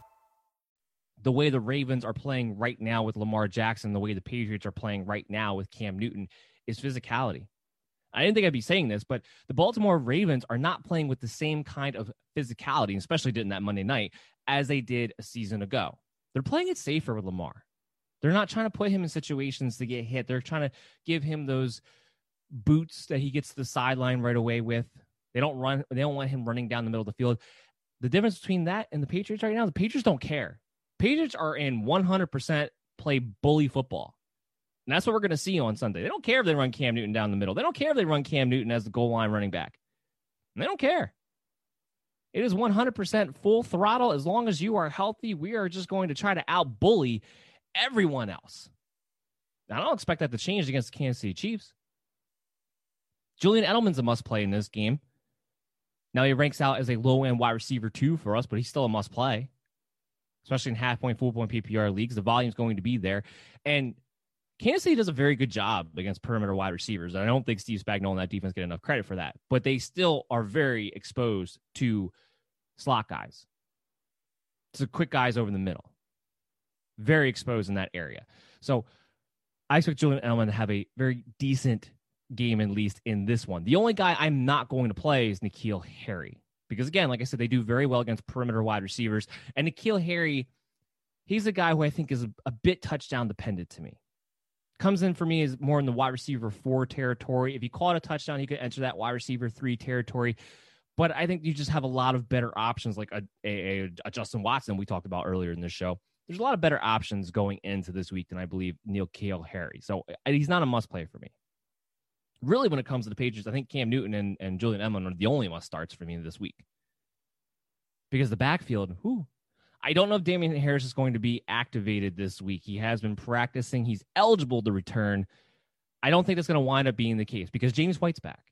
The way the Ravens are playing right now with Lamar Jackson, the way the Patriots are playing right now with Cam Newton is physicality. I didn't think I'd be saying this, but the Baltimore Ravens are not playing with the same kind of physicality, especially did in that Monday night, as they did a season ago. They're playing it safer with Lamar. They're not trying to put him in situations to get hit. They're trying to give him those boots that he gets to the sideline right away with. They don't run. They don't want him running down the middle of the field. The difference between that and the Patriots right now, the Patriots don't care. Patriots are in 100% play bully football. And that's what we're going to see on Sunday. They don't care if they run Cam Newton down the middle. They don't care if they run Cam Newton as the goal line running back. They don't care. It is 100% full throttle. As long as you are healthy, we are just going to try to out bully everyone else. I don't expect that to change against the Kansas City Chiefs. Julian Edelman's a must play in this game. Now he ranks out as a low end wide receiver two for us, but he's still a must play, especially in half point, PPR leagues. The volume's going to be there. And Kansas City does a very good job against perimeter wide receivers. I don't think Steve Spagnuolo and that defense get enough credit for that, but they still are very exposed to slot guys. To quick guys over the middle. Very exposed in that area. So I expect Julian Edelman to have a very decent game, at least in this one. The only guy I'm not going to play is N'Keal Harry. Because again, like I said, they do very well against perimeter wide receivers. And N'Keal Harry, he's a guy who I think is a, a bit touchdown dependent to me comes in for me is more in the wide receiver four territory. If he caught a touchdown, he could enter that wide receiver three territory. But I think you just have a lot of better options, like a, a, a Justin Watson we talked about earlier in this show. There's a lot of better options going into this week than I believe N'Keal Harry. So he's not a must play for me. Really, when it comes to the Patriots, I think Cam Newton and, and Julian Edelman are the only must starts for me this week. Because the backfield, whoo, I don't know if Damien Harris is going to be activated this week. He has been practicing. He's eligible to return. I don't think that's going to wind up being the case because James White's back.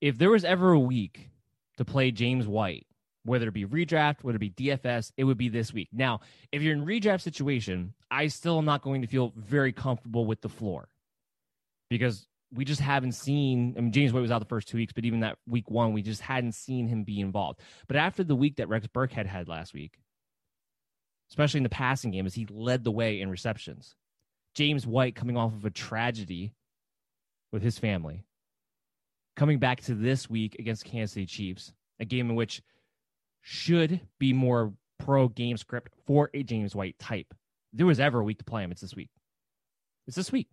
If there was ever a week to play James White, whether it be redraft, whether it be DFS, it would be this week. Now, if you're in redraft situation, I still am not going to feel very comfortable with the floor because we just haven't seen. I mean, James White was out the first two weeks, but even that week one, we just hadn't seen him be involved. But after the week that Rex Burkhead had had last week, especially in the passing game, as he led the way in receptions, James White coming off of a tragedy with his family, coming back to this week against Kansas City Chiefs, a game in which should be more pro game script for a James White type. If there was ever a week to play him, it's this week. It's this week.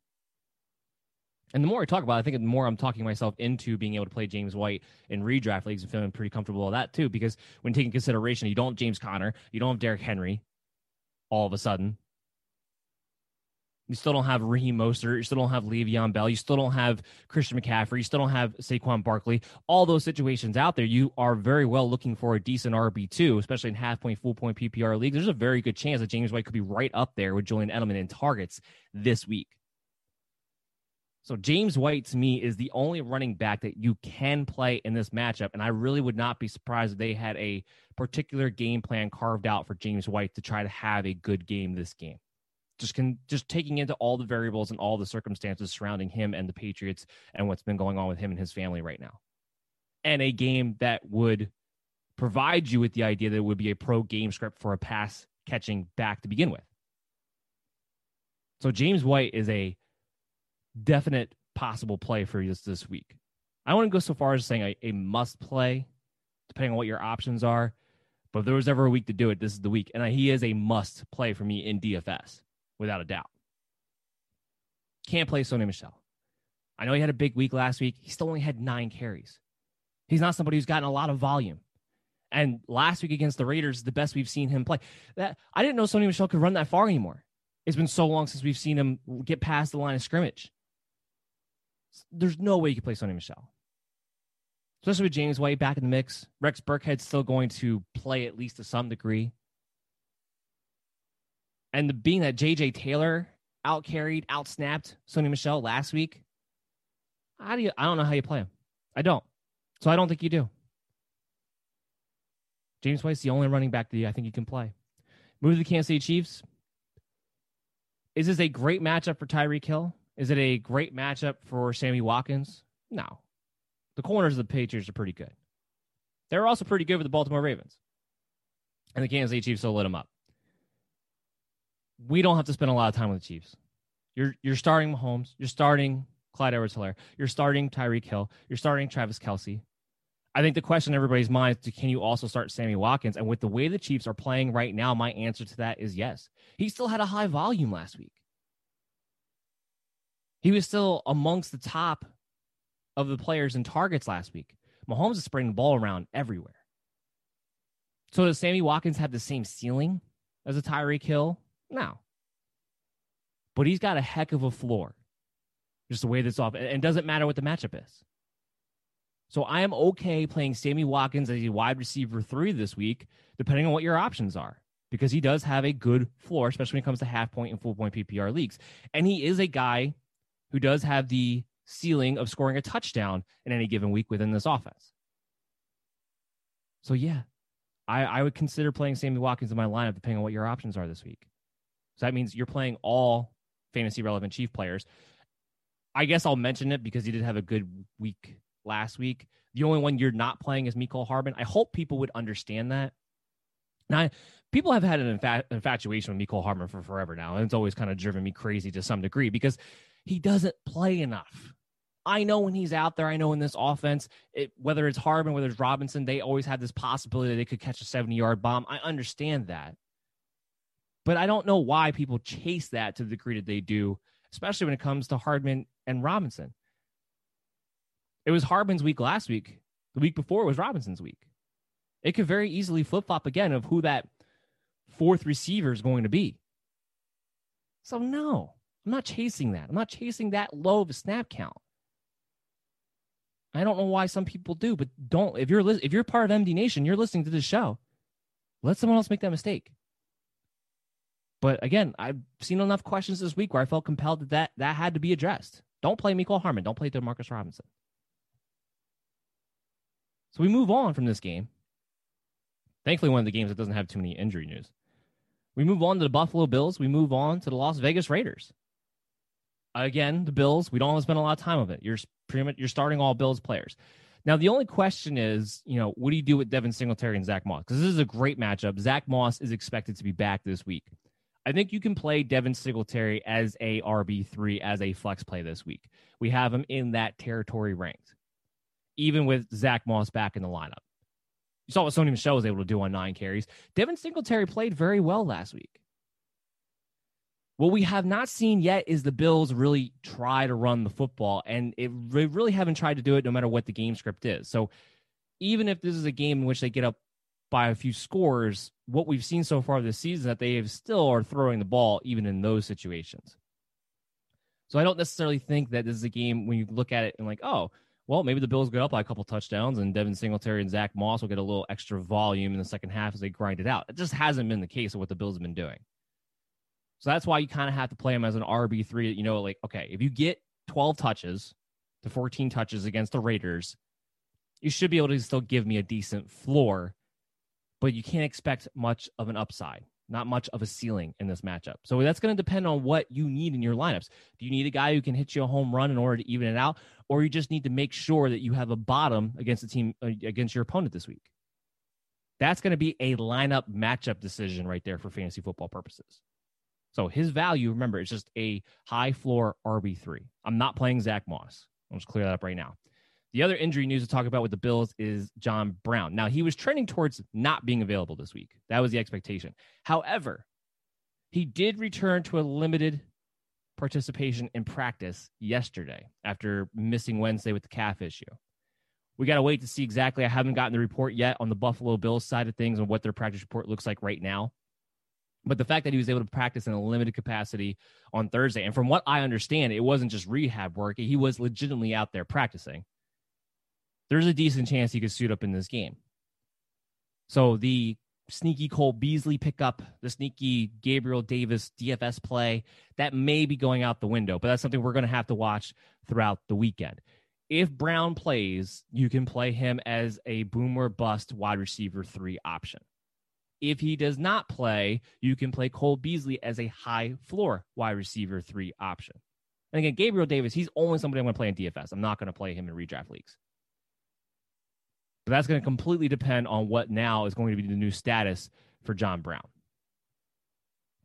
And the more I talk about it, I think the more I'm talking myself into being able to play James White in redraft leagues and feeling pretty comfortable with that too. Because when taking consideration, you don't have James Conner, you don't have Derrick Henry all of a sudden. You still don't have Raheem Mostert. You still don't have Le'Veon Bell. You still don't have Christian McCaffrey. You still don't have Saquon Barkley. All those situations out there, you are very well looking for a decent RB2, especially in half point, full point PPR leagues. There's a very good chance that James White could be right up there with Julian Edelman in targets this week. So James White to me is the only running back that you can play in this matchup, and I really would not be surprised if they had a particular game plan carved out for James White to try to have a good game this game. Just can just taking into all the variables and all the circumstances surrounding him and the Patriots and what's been going on with him and his family right now, and a game that would provide you with the idea that it would be a pro game script for a pass catching back to begin with. So James White is a definite possible play for you this week. I to go so far as saying a, a must play, depending on what your options are. But if there was ever a week to do it, this is the week. And he is a must play for me in DFS, without a doubt. Can't play Sony Michel. I know he had a big week last week. He still only had nine carries. He's not somebody who's gotten a lot of volume. And last week against the Raiders the best we've seen him play. That I didn't know Sony Michel could run that far anymore. It's been so long since we've seen him get past the line of scrimmage. There's no way you can play Sony Michel. Especially with James White back in the mix. Rex Burkhead's still going to play at least to some degree. And the, being that JJ Taylor out carried, out snapped Sony Michel last week, how do you I don't know how you play him. I don't. So I don't think you do. James White's the only running back that I think you can play. Move to the Kansas City Chiefs. Is this a great matchup for Tyreek Hill? Is it a great matchup for Sammy Watkins? No. The corners of the Patriots are pretty good. They're also pretty good with the Baltimore Ravens. And the Kansas City Chiefs will lit them up. We don't have to spend a lot of time with the Chiefs. You're you're starting Mahomes. You're starting Clyde Edwards Helaire. You're starting Tyreek Hill. You're starting Travis Kelce. I think the question in everybody's mind is can you also start Sammy Watkins? And with the way the Chiefs are playing right now, my answer to that is yes. He still had a high volume last week. He was still amongst the top of the players in targets last week. Mahomes is spreading the ball around everywhere. So does Sammy Watkins have the same ceiling as a Tyreek Hill? No. But he's got a heck of a floor. Just the way this off. And it doesn't matter what the matchup is. So I am okay playing Sammy Watkins as a wide receiver three this week, depending on what your options are, because he does have a good floor, especially when it comes to half point and full point PPR leagues. And he is a guy who does have the ceiling of scoring a touchdown in any given week within this offense. So yeah, I, I would consider playing Sammy Watkins in my lineup depending on what your options are this week. So that means you're playing all fantasy relevant Chief players. I guess I'll mention it because he did have a good week last week. The only one you're not playing is Mecole Hardman. I hope people would understand that. Now, people have had an infatuation with Mecole Hardman for forever now, and it's always kind of driven me crazy to some degree because he doesn't play enough. I know when he's out there, I know in this offense, it, whether it's Hardman, whether it's Robinson, they always have this possibility that they could catch a 70 yard bomb. I understand that. But I don't know why people chase that to the degree that they do, especially when it comes to Hardman and Robinson. It was Hardman's week last week. The week before was Robinson's week. It could very easily flip flop again of who that fourth receiver is going to be. So, no, I'm not chasing that. I'm not chasing that low of a snap count. I don't know why some people do, but don't. If you're if you're part of MD Nation, you're listening to this show. Let someone else make that mistake. But again, I've seen enough questions this week where I felt compelled that that, that had to be addressed. Don't play Mecole Harmon. Don't play Demarcus Robinson. So we move on from this game. Thankfully, one of the games that doesn't have too many injury news. We move on to the Buffalo Bills. We move on to the Las Vegas Raiders. Again, the Bills. We don't want to spend a lot of time of it. You're pretty much you're starting all Bills players. Now the only question is, you know, what do you do with Devin Singletary and Zach Moss? Because this is a great matchup. Zach Moss is expected to be back this week. I think you can play Devin Singletary as a RB three as a flex play this week. We have him in that territory ranked even with Zach Moss back in the lineup. You saw what Sony Michel was able to do on nine carries. Devin Singletary played very well last week. What we have not seen yet is the Bills really try to run the football, and it they really haven't tried to do it no matter what the game script is. So even if this is a game in which they get up by a few scores, what we've seen so far this season that they have still are throwing the ball even in those situations. So I don't necessarily think that this is a game when you look at it and like, oh, well, maybe the Bills go up by a couple touchdowns and Devin Singletary and Zach Moss will get a little extra volume in the second half as they grind it out. It just hasn't been the case of what the Bills have been doing. So that's why you kind of have to play him as an RB3. You know, like, okay, if you get 12 touches to 14 touches against the Raiders, you should be able to still give me a decent floor, but you can't expect much of an upside not much of a ceiling in this matchup. So that's going to depend on what you need in your lineups. Do you need a guy who can hit you a home run in order to even it out, or you just need to make sure that you have a bottom against the team uh, against your opponent this week? That's going to be a lineup matchup decision right there for fantasy football purposes. So his value, remember, is just a high floor RB3. I'm not playing Zach Moss. I'll just clear that up right now. The other injury news to talk about with the Bills is John Brown. Now, he was trending towards not being available this week. That was the expectation. However, he did return to a limited participation in practice yesterday after missing Wednesday with the calf issue. We got to wait to see exactly. I haven't gotten the report yet on the Buffalo Bills side of things and what their practice report looks like right now. But the fact that he was able to practice in a limited capacity on Thursday, and from what I understand, it wasn't just rehab work, he was legitimately out there practicing there's a decent chance he could suit up in this game. So the sneaky Cole Beasley pickup, the sneaky Gabriel Davis DFS play, that may be going out the window, but that's something we're going to have to watch throughout the weekend. if Brown plays, you can play him as a boomer bust wide receiver three option. If he does not play, you can play Cole Beasley as a high floor wide receiver three option. And again, Gabriel Davis, he's only somebody I'm going to play in DFS. I'm not going to play him in redraft leagues. But that's going to completely depend on what now is going to be the new status for John Brown.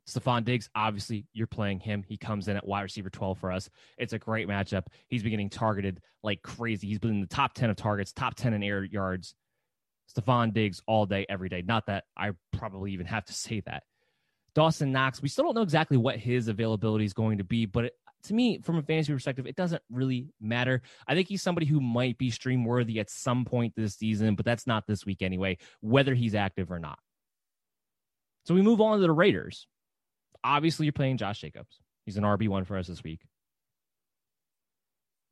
Stefon Diggs, obviously, you're playing him. He comes in at wide receiver 12 for us. It's a great matchup. He's been getting targeted like crazy. He's been in the top 10 of targets, top 10 in air yards. Stefon Diggs all day, every day. Not that I probably even have to say that. Dawson Knox, we still don't know exactly what his availability is going to be, but it, to me, from a fantasy perspective, it doesn't really matter. I think he's somebody who might be stream worthy at some point this season, but that's not this week anyway, whether he's active or not. So we move on to the Raiders. Obviously, you're playing Josh Jacobs. He's an RB1 for us this week.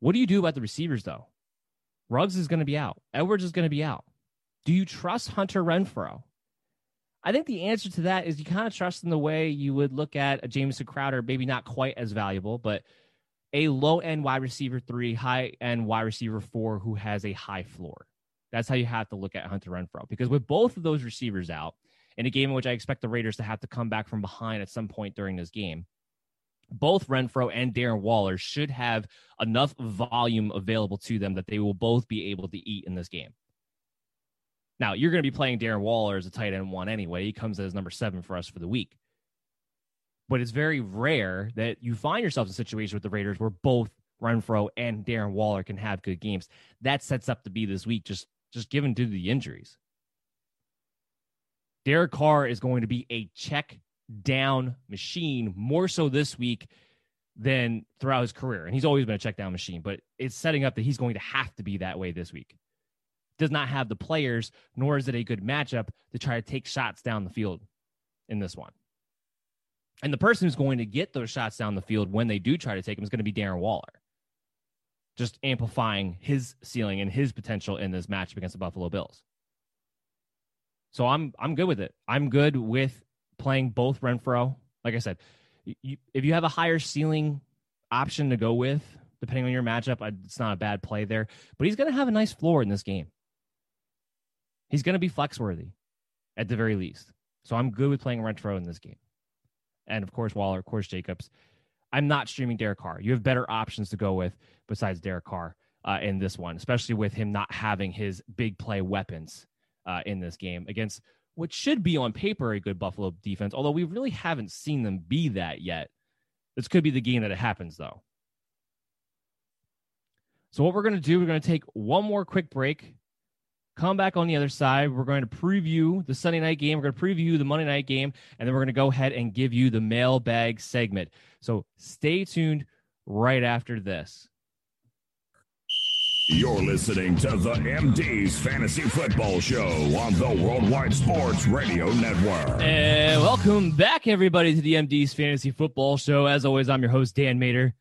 What do you do about the receivers, though? Ruggs is going to be out. Edwards is going to be out. Do you trust Hunter Renfrow? I think the answer to that is you kind of trust in the way you would look at a Jameson Crowder, maybe not quite as valuable, but a low end wide receiver three, high end wide receiver four who has a high floor. That's how you have to look at Hunter Renfrow because with both of those receivers out in a game in which I expect the Raiders to have to come back from behind at some point during this game, both Renfrow and Darren Waller should have enough volume available to them that they will both be able to eat in this game. Now, you're going to be playing Darren Waller as a tight end one anyway. He comes as number seven for us for the week. But it's very rare that you find yourself in a situation with the Raiders where both Renfrow and Darren Waller can have good games. That sets up to be this week, just just given due to the injuries. Derek Carr is going to be a check down machine more so this week than throughout his career. And he's always been a check down machine, but it's setting up that he's going to have to be that way this week does not have the players, nor is it a good matchup to try to take shots down the field in this one. And the person who's going to get those shots down the field when they do try to take them is going to be Darren Waller. Just amplifying his ceiling and his potential in this matchup against the Buffalo Bills. So I'm I'm good with it. I'm good with playing both Renfrow. Like I said, you, if you have a higher ceiling option to go with, depending on your matchup, it's not a bad play there. But he's going to have a nice floor in this game. He's going to be flex worthy at the very least. So I'm good with playing Renfrow in this game. And of course, Waller, of course, Jacobs. I'm not streaming Derek Carr. You have better options to go with besides Derek Carr uh, in this one, especially with him not having his big play weapons uh, in this game against what should be on paper a good Buffalo defense, although we really haven't seen them be that yet. This could be the game that it happens, though. So, what we're going to do, we're going to take one more quick break. Come back on the other side. We're going to preview the Sunday night game. We're going to preview the Monday night game, and then we're going to go ahead and give you the mailbag segment. So stay tuned right after this. You're listening to the MD's Fantasy Football Show on the Worldwide Sports Radio Network. And welcome back, everybody, to the MD's Fantasy Football Show. As always, I'm your host, Dan Mater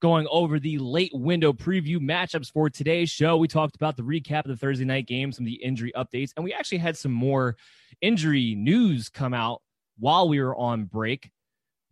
going over the late window preview matchups for today's show. We talked about the recap of the Thursday night game, some of the injury updates, and we actually had some more injury news come out while we were on break.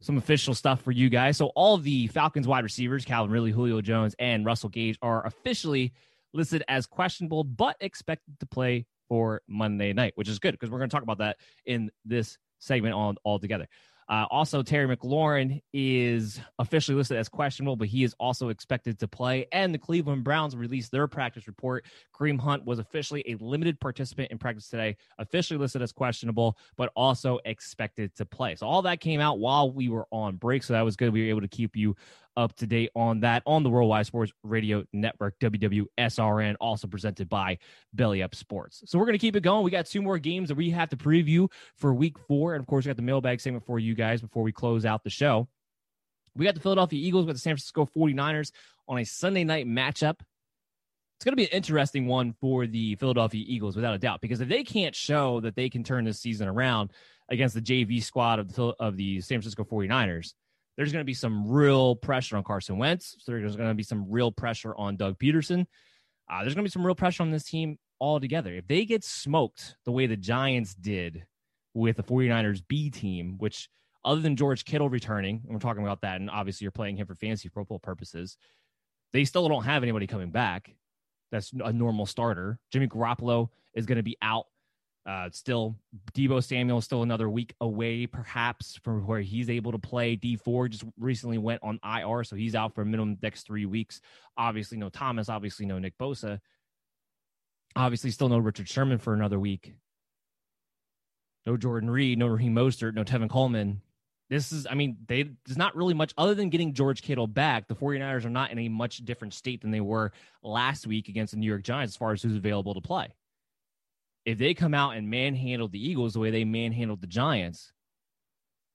Some official stuff for you guys. So, all the Falcons wide receivers, Calvin Ridley, Julio Jones, and Russell Gage, are officially listed as questionable, but expected to play for Monday night, which is good because we're going to talk about that in this segment on all together. Uh, also, Terry McLaurin is officially listed as questionable, but he is also expected to play. And the Cleveland Browns released their practice report. Kareem Hunt was officially a limited participant in practice today, officially listed as questionable, but also expected to play. So all that came out while we were on break. So that was good. We were able to keep you up to date on that on the Worldwide Sports Radio Network, WWSRN, also presented by Belly Up Sports. So we're going to keep it going. We got two more games that we have to preview for week four. And of course, we got the mailbag segment for you guys before we close out the show. We got the Philadelphia Eagles with the San Francisco 49ers on a Sunday night matchup. It's going to be an interesting one for the Philadelphia Eagles, without a doubt, because if they can't show that they can turn this season around against the JV squad of the, of the San Francisco 49ers, there's going to be some real pressure on Carson Wentz. So there's going to be some real pressure on Doug Pederson. Uh, there's going to be some real pressure on this team altogether. If they get smoked the way the Giants did with the 49ers B team, which other than George Kittle returning, and we're talking about that, and obviously you're playing him for fantasy football purposes, They still don't have anybody coming back. That's a normal starter. Jimmy Garoppolo is going to be out. Uh, still, Deebo Samuel is still another week away, perhaps from where he's able to play. Dee Ford just recently went on IR, so he's out for a minimum next three weeks. Obviously, no Thomas. Obviously, no Nick Bosa. Obviously, still no Richard Sherman for another week. No Jordan Reed, no Raheem Mostert, no Tevin Coleman. This is, I mean, they there's not really much other than getting George Kittle back. The 49ers are not in a much different state than they were last week against the New York Giants as far as who's available to play. If they come out and manhandle the Eagles the way they manhandled the Giants,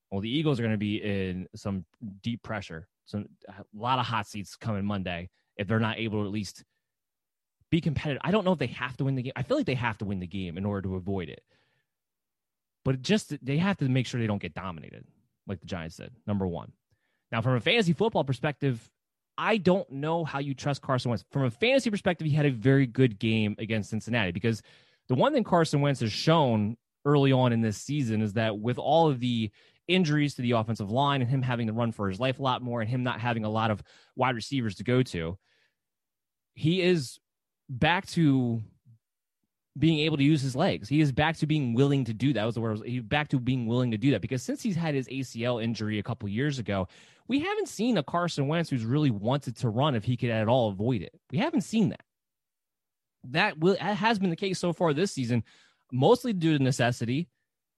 well, the Eagles are going to be in some deep pressure. Some uh, a lot of hot seats coming Monday if they're not able to at least be competitive. I don't know if they have to win the game. I feel like they have to win the game in order to avoid it. But just they have to make sure they don't get dominated like the Giants did. Number one. Now, from a fantasy football perspective, I don't know how you trust Carson Wentz. From a fantasy perspective, he had a very good game against Cincinnati because the one thing Carson Wentz has shown early on in this season is that with all of the injuries to the offensive line and him having to run for his life a lot more and him not having a lot of wide receivers to go to, he is back to being able to use his legs. He is back to being willing to do that. was the word. He's back to being willing to do that because since he's had his ACL injury a couple years ago, we haven't seen a Carson Wentz who's really wanted to run if he could at all avoid it. We haven't seen that. That will that has been the case so far this season, mostly due to necessity.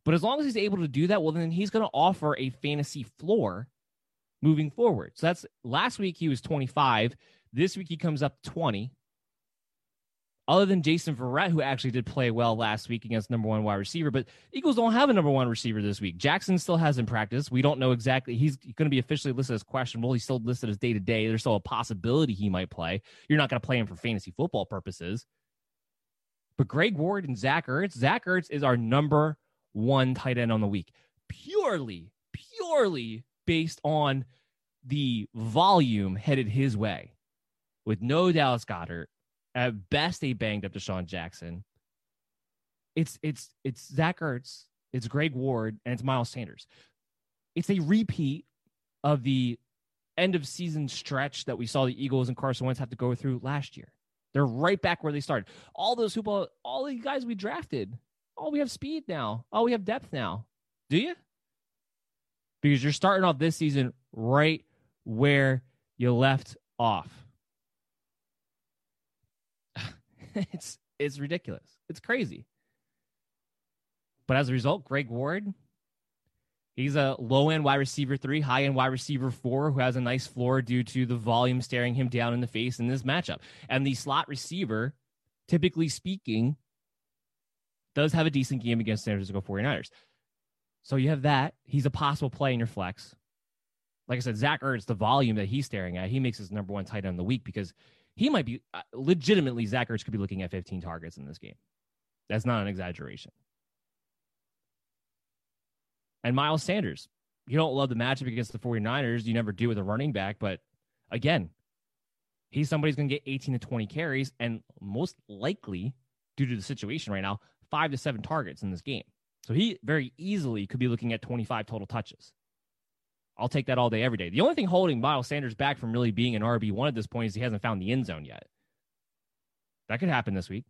But as long as he's able to do that, well, then he's going to offer a fantasy floor moving forward. So that's last week he was 25. This week he comes up 20 other than Jason Verrett, who actually did play well last week against number one wide receiver. But Eagles don't have a number one receiver this week. Jackson still hasn't practiced. We don't know exactly. He's going to be officially listed as questionable. He's still listed as day to day. There's still a possibility he might play. You're not going to play him for fantasy football purposes. But Greg Ward and Zach Ertz, Zach Ertz is our number one tight end on the week, purely, purely based on the volume headed his way with no Dallas Goedert at best, they banged up DeSean Jackson. It's it's it's Zach Ertz, it's Greg Ward, and it's Miles Sanders. It's a repeat of the end of season stretch that we saw the Eagles and Carson Wentz have to go through last year. They're right back where they started. All those people, all the guys we drafted. Oh, we have speed now. Oh, we have depth now. Do you? Because you're starting off this season right where you left off. it's it's ridiculous. It's crazy. But as a result, Greg Ward, he's a low end wide receiver three, high end wide receiver four who has a nice floor due to the volume staring him down in the face in this matchup. And the slot receiver, typically speaking, does have a decent game against San Francisco 49ers. So you have that. He's a possible play in your flex. Like I said, Zach Ertz, the volume that he's staring at, he makes his number one tight end of the week because he might be uh, legitimately Zach Ertz could be looking at 15 targets in this game. That's not an exaggeration. And Miles Sanders, you don't love the matchup against the 49ers. You never do with a running back, but again, he's somebody who's going to get 18 to 20 carries and most likely, due to the situation right now, five to seven targets in this game. So he very easily could be looking at 25 total touches. I'll take that all day, every day. The only thing holding Miles Sanders back from really being an RB1 at this point is he hasn't found the end zone yet. That could happen this week.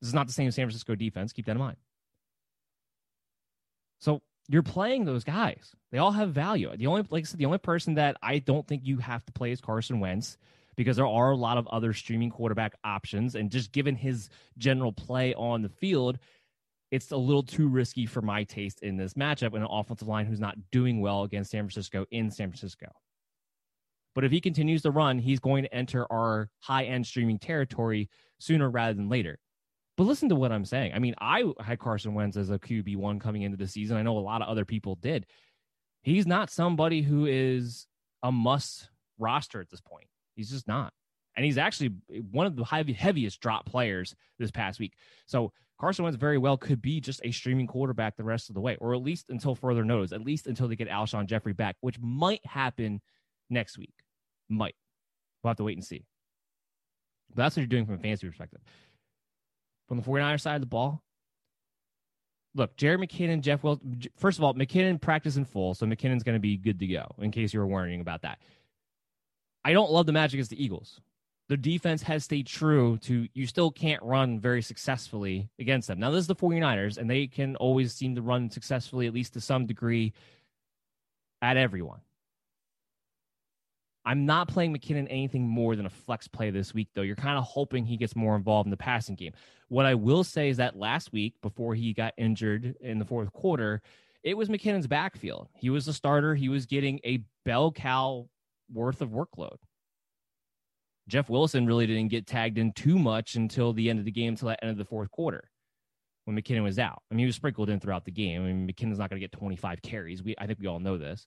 This is not the same San Francisco defense. Keep that in mind. So you're playing those guys. They all have value. The only, like I said, the only person that I don't think you have to play is Carson Wentz because there are a lot of other streaming quarterback options. And just given his general play on the field, it's a little too risky for my taste in this matchup and an offensive line who's not doing well against San Francisco in San Francisco. But if he continues to run, he's going to enter our high end streaming territory sooner rather than later. But listen to what I'm saying. I mean, I had Carson Wentz as a QB1 coming into the season. I know a lot of other people did. He's not somebody who is a must roster at this point. He's just not. And he's actually one of the heaviest drop players this past week. So Carson Wentz very well could be just a streaming quarterback the rest of the way, or at least until further notice, at least until they get Alshon Jeffery back, which might happen next week. Might. We'll have to wait and see. But that's what you're doing from a fantasy perspective. From the 49er side of the ball, look, Jerick McKinnon, Jeff Wilson. First of all, McKinnon practice in full, so McKinnon's going to be good to go. In case you were worrying about that, I don't love the match against the Eagles. The defense has stayed true to you still can't run very successfully against them. Now, this is the 49ers, and they can always seem to run successfully, at least to some degree, at everyone. I'm not playing McKinnon anything more than a flex play this week, though. You're kind of hoping he gets more involved in the passing game. What I will say is that last week, before he got injured in the fourth quarter, it was McKinnon's backfield. He was the starter. He was getting a bell cow worth of workload. Jeff Wilson really didn't get tagged in too much until the end of the game, until the end of the fourth quarter when McKinnon was out. I mean, he was sprinkled in throughout the game. I mean, McKinnon's not going to get 25 carries. We, I think we all know this.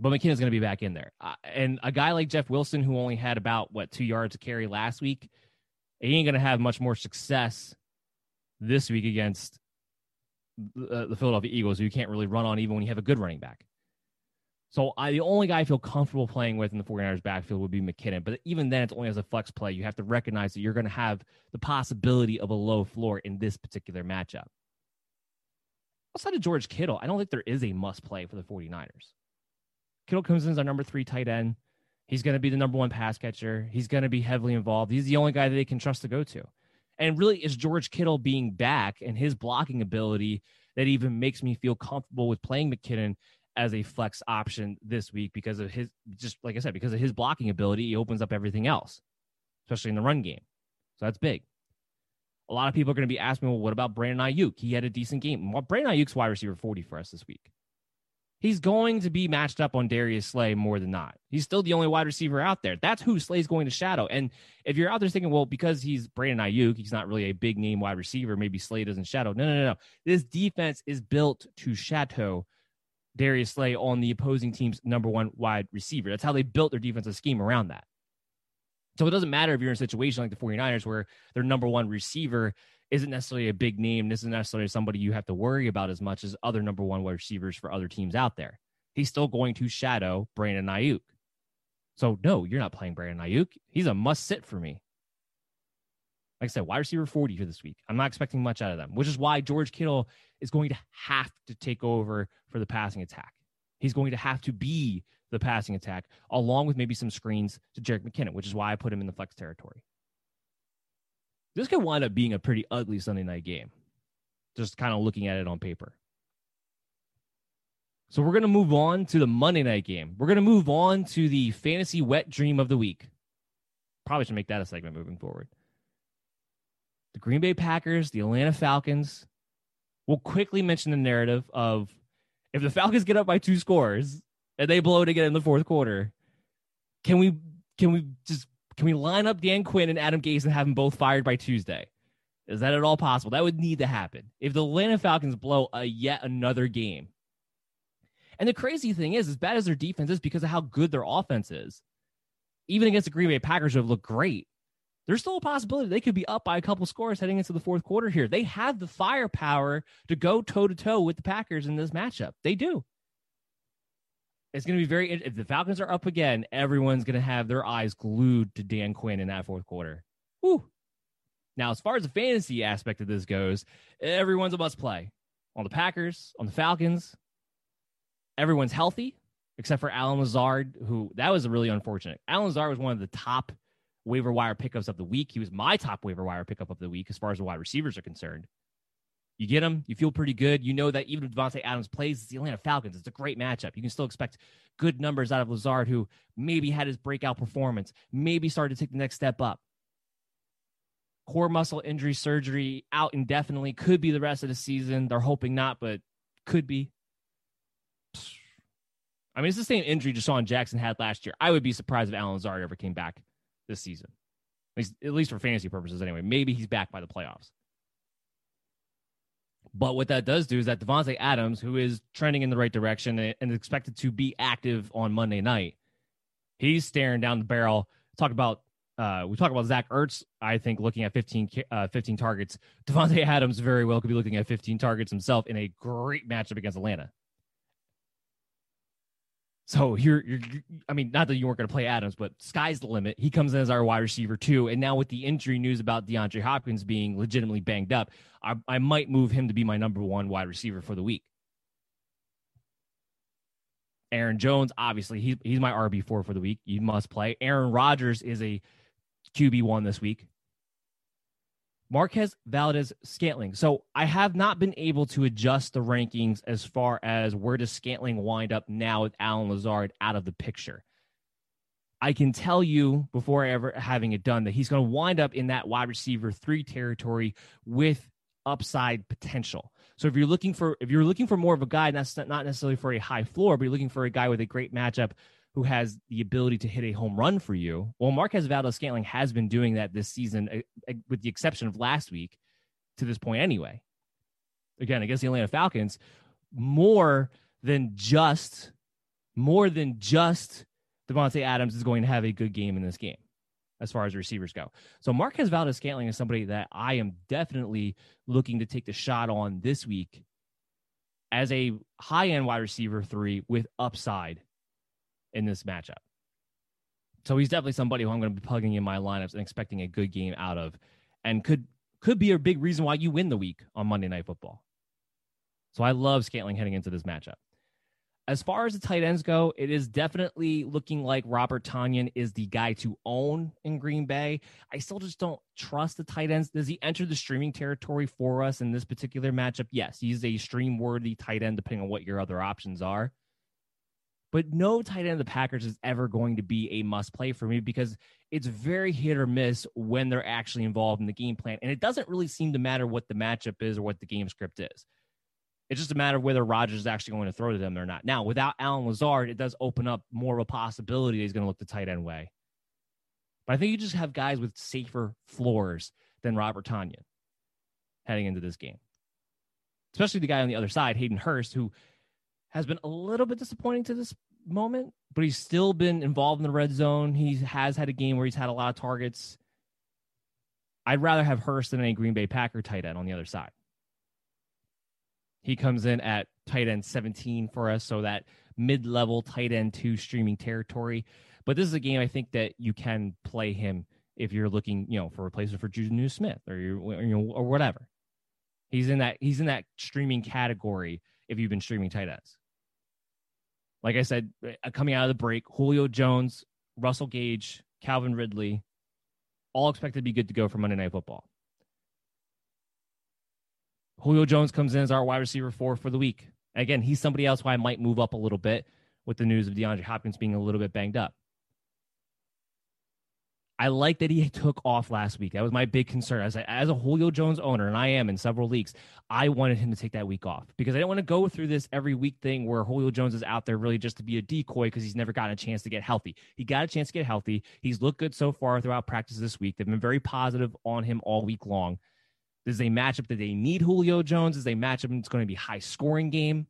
but McKinnon's going to be back in there. Uh, and a guy like Jeff Wilson, who only had about what two yards to carry last week, he ain't going to have much more success this week against uh, the Philadelphia Eagles, who you can't really run on even when you have a good running back. So I, the only guy I feel comfortable playing with in the 49ers backfield would be McKinnon. But even then, it's only as a flex play. You have to recognize that you're going to have the possibility of a low floor in this particular matchup. Outside of George Kittle, I don't think there is a must play for the 49ers. Kittle comes in as our number three tight end. He's going to be the number one pass catcher. He's going to be heavily involved. He's the only guy that they can trust to go to. And really, it's George Kittle being back and his blocking ability that even makes me feel comfortable with playing McKinnon as a flex option this week because of his, just like I said, because of his blocking ability, he opens up everything else, especially in the run game. So that's big. A lot of people are going to be asking, me, well, what about Brandon Aiyuk? He had a decent game. Well, Brandon Aiyuk's wide receiver 40 for us this week he's going to be matched up on Darius Slay more than not. He's still the only wide receiver out there. That's who Slay's going to shadow. And if you're out there thinking, well, because he's Brandon Aiyuk, he's not really a big name wide receiver, maybe Slay doesn't shadow. No, no, no, no. This defense is built to shadow Darius Slay on the opposing team's number one wide receiver. That's how they built their defensive scheme around that. So it doesn't matter if you're in a situation like the 49ers where their number one receiver isn't necessarily a big name. This isn't necessarily somebody you have to worry about as much as other number one wide receivers for other teams out there. He's still going to shadow Brandon Aiyuk. So no, you're not playing Brandon Aiyuk. He's a must sit for me. Like I said, wide receiver 40 for this week. I'm not expecting much out of them, which is why George Kittle is going to have to take over for the passing attack. He's going to have to be the passing attack, along with maybe some screens to Jerick McKinnon, which is why I put him in the flex territory this could wind up being a pretty ugly Sunday night game, just kind of looking at it on paper. So we're going to move on to the Monday night game. We're going to move on to the fantasy wet dream of the week. Probably should make that a segment moving forward. The Green Bay Packers, the Atlanta Falcons. We'll quickly mention the narrative of if the Falcons get up by two scores and they blow it again in the fourth quarter, can we can we just can we line up Dan Quinn and Adam Gase and have them both fired by Tuesday? Is that at all possible? That would need to happen. If the Atlanta Falcons blow a yet another game. And the crazy thing is, as bad as their defense is because of how good their offense is, even against the Green Bay Packers have looked great, there's still a possibility they could be up by a couple scores heading into the fourth quarter here. They have the firepower to go toe to toe with the Packers in this matchup. They do. It's going to be very. If the Falcons are up again, everyone's going to have their eyes glued to Dan Quinn in that fourth quarter. Woo. Now, as far as the fantasy aspect of this goes, everyone's a must play. On the Packers, on the Falcons, everyone's healthy except for Allen Lazard, who that was really unfortunate. Allen Lazard was one of the top waiver wire pickups of the week. He was my top waiver wire pickup of the week as far as the wide receivers are concerned. You get him, you feel pretty good. You know that even if Davante Adams plays, it's the Atlanta Falcons. It's a great matchup. You can still expect good numbers out of Lazard, who maybe had his breakout performance, maybe started to take the next step up. Core muscle injury surgery out indefinitely, could be the rest of the season. They're hoping not, but could be. I mean, it's the same injury DeSean Jackson had last year. I would be surprised if Allen Lazard ever came back this season, at least, at least for fantasy purposes anyway. Maybe he's back by the playoffs. But what that does do is that Davante Adams, who is trending in the right direction and expected to be active on Monday night, he's staring down the barrel. Talk about uh, we talk about Zach Ertz. I think looking at 15, uh, 15 targets. Davante Adams very well could be looking at 15 targets himself in a great matchup against Atlanta. So you're, you're, I mean, not that you weren't going to play Adams, but sky's the limit. He comes in as our wide receiver two. And now with the injury news about DeAndre Hopkins being legitimately banged up, I, I might move him to be my number one wide receiver for the week. Aaron Jones, obviously, he, he's my RB4 for the week. You must play. Aaron Rodgers is a QB1 this week. Marquez Valdes Scantling. So I have not been able to adjust the rankings as far as where does Scantling wind up now with Allen Lazard out of the picture. I can tell you before ever having it done that he's going to wind up in that wide receiver three territory with upside potential. So if you're looking for if you're looking for more of a guy, that's not necessarily for a high floor, but you're looking for a guy with a great matchup who has the ability to hit a home run for you. Well, Marquez Valdes Scantling has been doing that this season, eh, eh, with the exception of last week to this point anyway. Again, against the Atlanta Falcons, more than just more than just Davante Adams is going to have a good game in this game as far as receivers go. So Marquez Valdes Scantling is somebody that I am definitely looking to take the shot on this week as a high end wide receiver three with upside in this matchup. So he's definitely somebody who I'm going to be plugging in my lineups and expecting a good game out of, and could could be a big reason why you win the week on Monday Night Football. So I love Scantling heading into this matchup. As far as the tight ends go, it is definitely looking like Robert Tonyan is the guy to own in Green Bay. I still just don't trust the tight ends. Does he enter the streaming territory for us in this particular matchup? Yes, he's a stream worthy tight end, depending on what your other options are. But no tight end of the Packers is ever going to be a must play for me because it's very hit or miss when they're actually involved in the game plan. And it doesn't really seem to matter what the matchup is or what the game script is. It's just a matter of whether Rodgers is actually going to throw to them or not. Now, without Allen Lazard, it does open up more of a possibility that he's going to look the tight end way. But I think you just have guys with safer floors than Robert Tonyan heading into this game. Especially the guy on the other side, Hayden Hurst, who has been a little bit disappointing to this moment, but he's still been involved in the red zone. He has had a game where he's had a lot of targets. I'd rather have Hurst than a Green Bay Packer tight end on the other side. He comes in at tight end 17 for us, so that mid level tight end two streaming territory. But this is a game I think that you can play him if you're looking, you know, for a replacement for Jonnu Smith or you know or whatever. He's in that he's in that streaming category if you've been streaming tight ends. Like I said, uh, coming out of the break, Julio Jones, Russell Gage, Calvin Ridley, all expected to be good to go for Monday Night Football. Julio Jones comes in as our wide receiver four for the week. Again, he's somebody else who I might move up a little bit with the news of DeAndre Hopkins being a little bit banged up. I like that he took off last week. That was my big concern. As a, as a Julio Jones owner, and I am in several leagues, I wanted him to take that week off because I didn't want to go through this every week thing where Julio Jones is out there really just to be a decoy because he's never gotten a chance to get healthy. He got a chance to get healthy. He's looked good so far throughout practice this week. They've been very positive on him all week long. This is a matchup that they need Julio Jones. This is a matchup that's going to be high scoring game.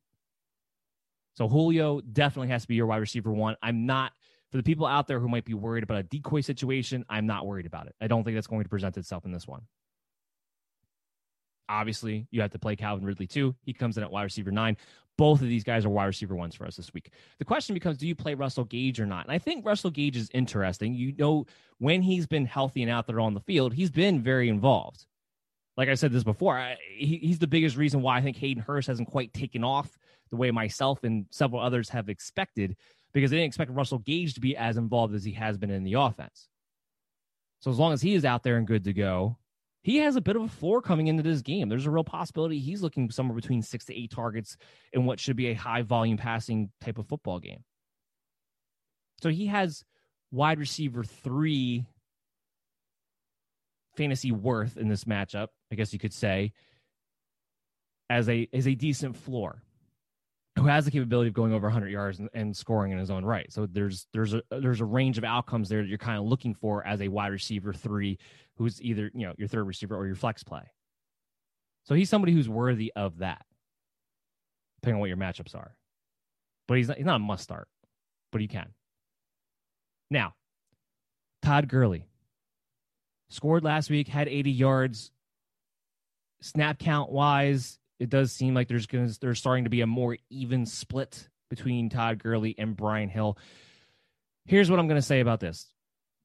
So Julio definitely has to be your wide receiver one. I'm not for the people out there who might be worried about a decoy situation, I'm not worried about it. I don't think that's going to present itself in this one. Obviously, you have to play Calvin Ridley too. He comes in at wide receiver nine. Both of these guys are wide receiver ones for us this week. The question becomes do you play Russell Gage or not? And I think Russell Gage is interesting. You know, when he's been healthy and out there on the field, he's been very involved. Like I said this before, I, he, he's the biggest reason why I think Hayden Hurst hasn't quite taken off the way myself and several others have expected because they didn't expect Russell Gage to be as involved as he has been in the offense. So as long as he is out there and good to go, he has a bit of a floor coming into this game. There's a real possibility he's looking somewhere between six to eight targets in what should be a high volume passing type of football game. So he has wide receiver three fantasy worth in this matchup, I guess you could say, as a as a decent floor who has the capability of going over 100 yards and, and, scoring in his own right. So there's there's a there's a range of outcomes there that you're kind of looking for as a wide receiver three, who's either you know your third receiver or your flex play. So he's somebody who's worthy of that, depending on what your matchups are. But he's not, he's not a must start, but he can. Now, Todd Gurley scored last week, had 80 yards. Snap count wise, it does seem like there's going there's starting to be a more even split between Todd Gurley and Brian Hill. Here's what I'm going to say about this.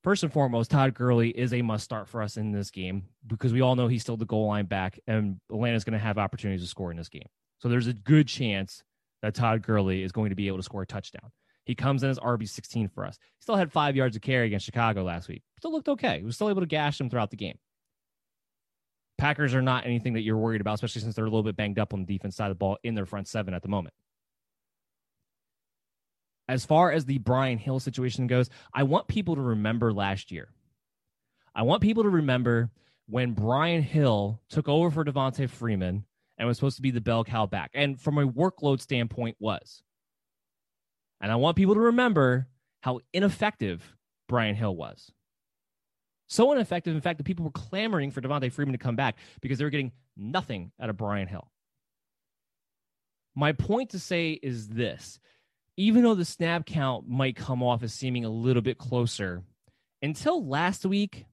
First and foremost, Todd Gurley is a must start for us in this game because we all know he's still the goal line back, and Atlanta's going to have opportunities to score in this game. So there's a good chance that Todd Gurley is going to be able to score a touchdown. He comes in as RB 16 for us. He still had five yards of carry against Chicago last week. Still looked okay. He was still able to gash him throughout the game. Packers are not anything that you're worried about, especially since they're a little bit banged up on the defense side of the ball in their front seven at the moment. As far as the Brian Hill situation goes, I want people to remember last year. I want people to remember when Brian Hill took over for Devonta Freeman and was supposed to be the bell cow back, and from a workload standpoint was. And I want people to remember how ineffective Brian Hill was. So ineffective, in fact, that people were clamoring for Devonta Freeman to come back because they were getting nothing out of Brian Hill. My point to say is this even though the snap count might come off as seeming a little bit closer, until last week,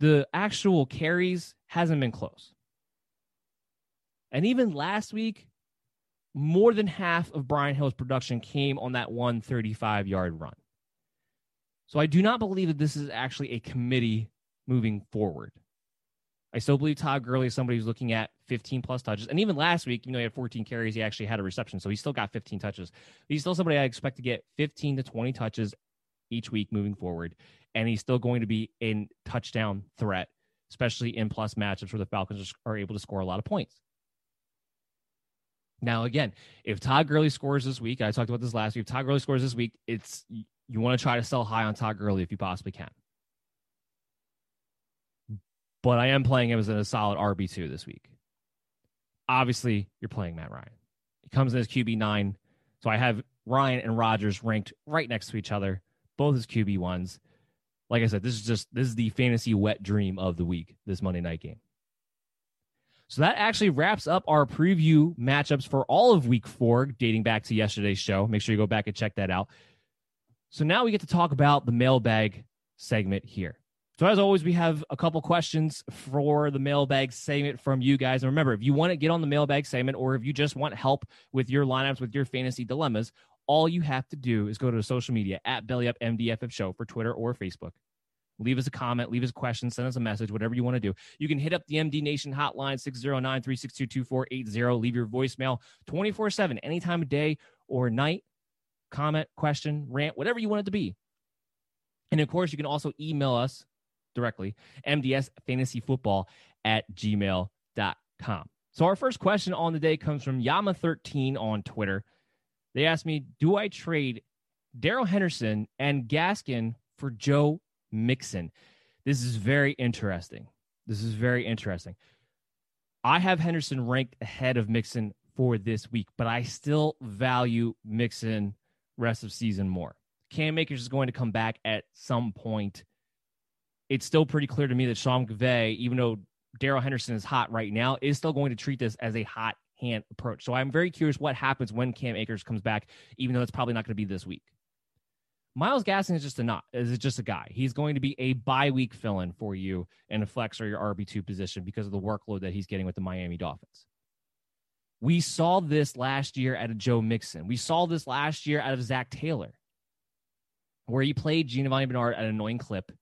the actual carries hasn't been close. And even last week, more than half of Brian Hill's production came on that 135 yard run. So I do not believe that this is actually a committee moving forward. I still believe Todd Gurley is somebody who's looking at 15 plus touches. And even last week, you know, he had 14 carries. He actually had a reception. So he still got 15 touches. He's still somebody I expect to get 15 to 20 touches each week moving forward. And he's still going to be in touchdown threat, especially in plus matchups where the Falcons are able to score a lot of points. Now, again, if Todd Gurley scores this week, I talked about this last week. If Todd Gurley scores this week, it's you want to try to sell high on Todd Gurley if you possibly can. But I am playing him as a solid RB2 this week. Obviously, you're playing Matt Ryan. He comes in as QB9. So I have Ryan and Rodgers ranked right next to each other, both as QB1s. Like I said, this is just this is the fantasy wet dream of the week, this Monday night game. So that actually wraps up our preview matchups for all of week four, dating back to yesterday's show. Make sure you go back and check that out. So now we get to talk about the mailbag segment here. So as always, we have a couple questions for the mailbag segment from you guys. And remember, if you want to get on the mailbag segment, or if you just want help with your lineups, with your fantasy dilemmas, all you have to do is go to social media at BellyUpMDFF Show for Twitter or Facebook. Leave us a comment, leave us a question, send us a message, whatever you want to do. You can hit up the MD Nation hotline, 609 362 2480. Leave your voicemail 24 7, anytime of day or night comment, question, rant, whatever you want it to be. And of course, you can also email us directly, mdsfantasyfootball at gmail.com. So our first question on the day comes from Yama13 on Twitter. They asked me, do I trade Darrell Henderson and Gaskin for Joe Mixon? This is very interesting. This is very interesting. I have Henderson ranked ahead of Mixon for this week, but I still value Mixon rest of season more. Cam Akers is going to come back at some point. It's still pretty clear to me that Sean McVay, even though Darrell Henderson is hot right now, is still going to treat this as a hot hand approach. So I'm very curious what happens when Cam Akers comes back, even though it's probably not going to be this week. Myles Gaskin is just a not is just a guy. He's going to be a bye week fill in for you in a flex or your RB two position because of the workload that he's getting with the Miami Dolphins. We saw this last year out of Joe Mixon. We saw this last year out of Zac Taylor, where he played Giovani Bernard at an annoying clip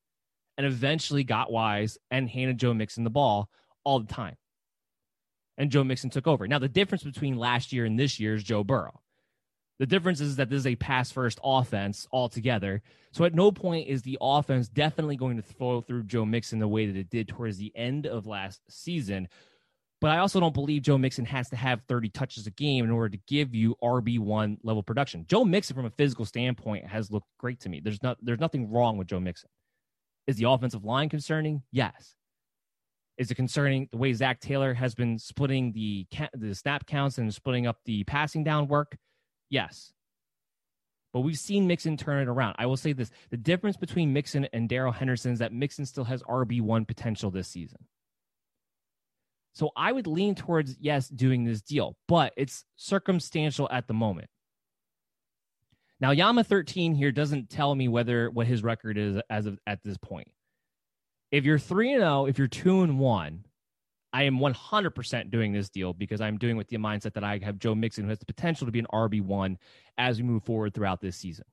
and eventually got wise and handed Joe Mixon the ball all the time. And Joe Mixon took over. Now, the difference between last year and this year is Joe Burrow. The difference is that this is a pass first offense altogether. So at no point is the offense definitely going to throw through Joe Mixon the way that it did towards the end of last season. But I also don't believe Joe Mixon has to have 30 touches a game in order to give you RB1 level production. Joe Mixon, from a physical standpoint, has looked great to me. There's not there's nothing wrong with Joe Mixon. Is the offensive line concerning? Yes. Is it concerning the way Zac Taylor has been splitting the the snap counts and splitting up the passing down work? Yes. But we've seen Mixon turn it around. I will say this the difference between Mixon and Darrell Henderson is that Mixon still has RB1 potential this season. So I would lean towards, yes, doing this deal, but it's circumstantial at the moment. Now, Yama 13 here doesn't tell me whether what his record is as of at this point. If you're 3 and 0, if you're 2 and 1, I am 100% doing this deal because I'm doing with the mindset that I have Joe Mixon who has the potential to be an RB1 as we move forward throughout this season.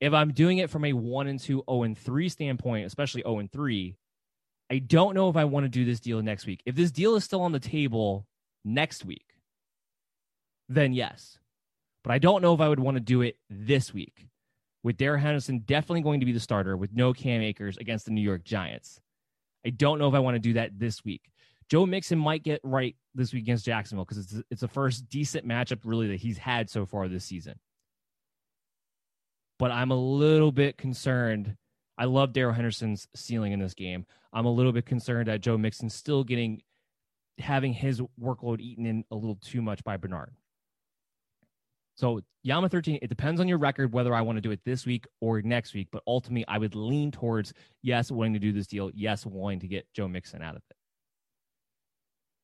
If I'm doing it from a 1 and 2 0 and 3 standpoint, especially 0 and 3, I don't know if I want to do this deal next week. If this deal is still on the table next week, then yes. But I don't know if I would want to do it this week with Darrell Henderson definitely going to be the starter with no Cam Akers against the New York Giants. I don't know if I want to do that this week. Joe Mixon might get right this week against Jacksonville because it's it's the first decent matchup really that he's had so far this season. But I'm a little bit concerned. I love Darrell Henderson's ceiling in this game. I'm a little bit concerned that Joe Mixon's still getting having his workload eaten in a little too much by Bernard. So Yama 13, it depends on your record whether I want to do it this week or next week. But ultimately, I would lean towards yes, wanting to do this deal, yes, wanting to get Joe Mixon out of it.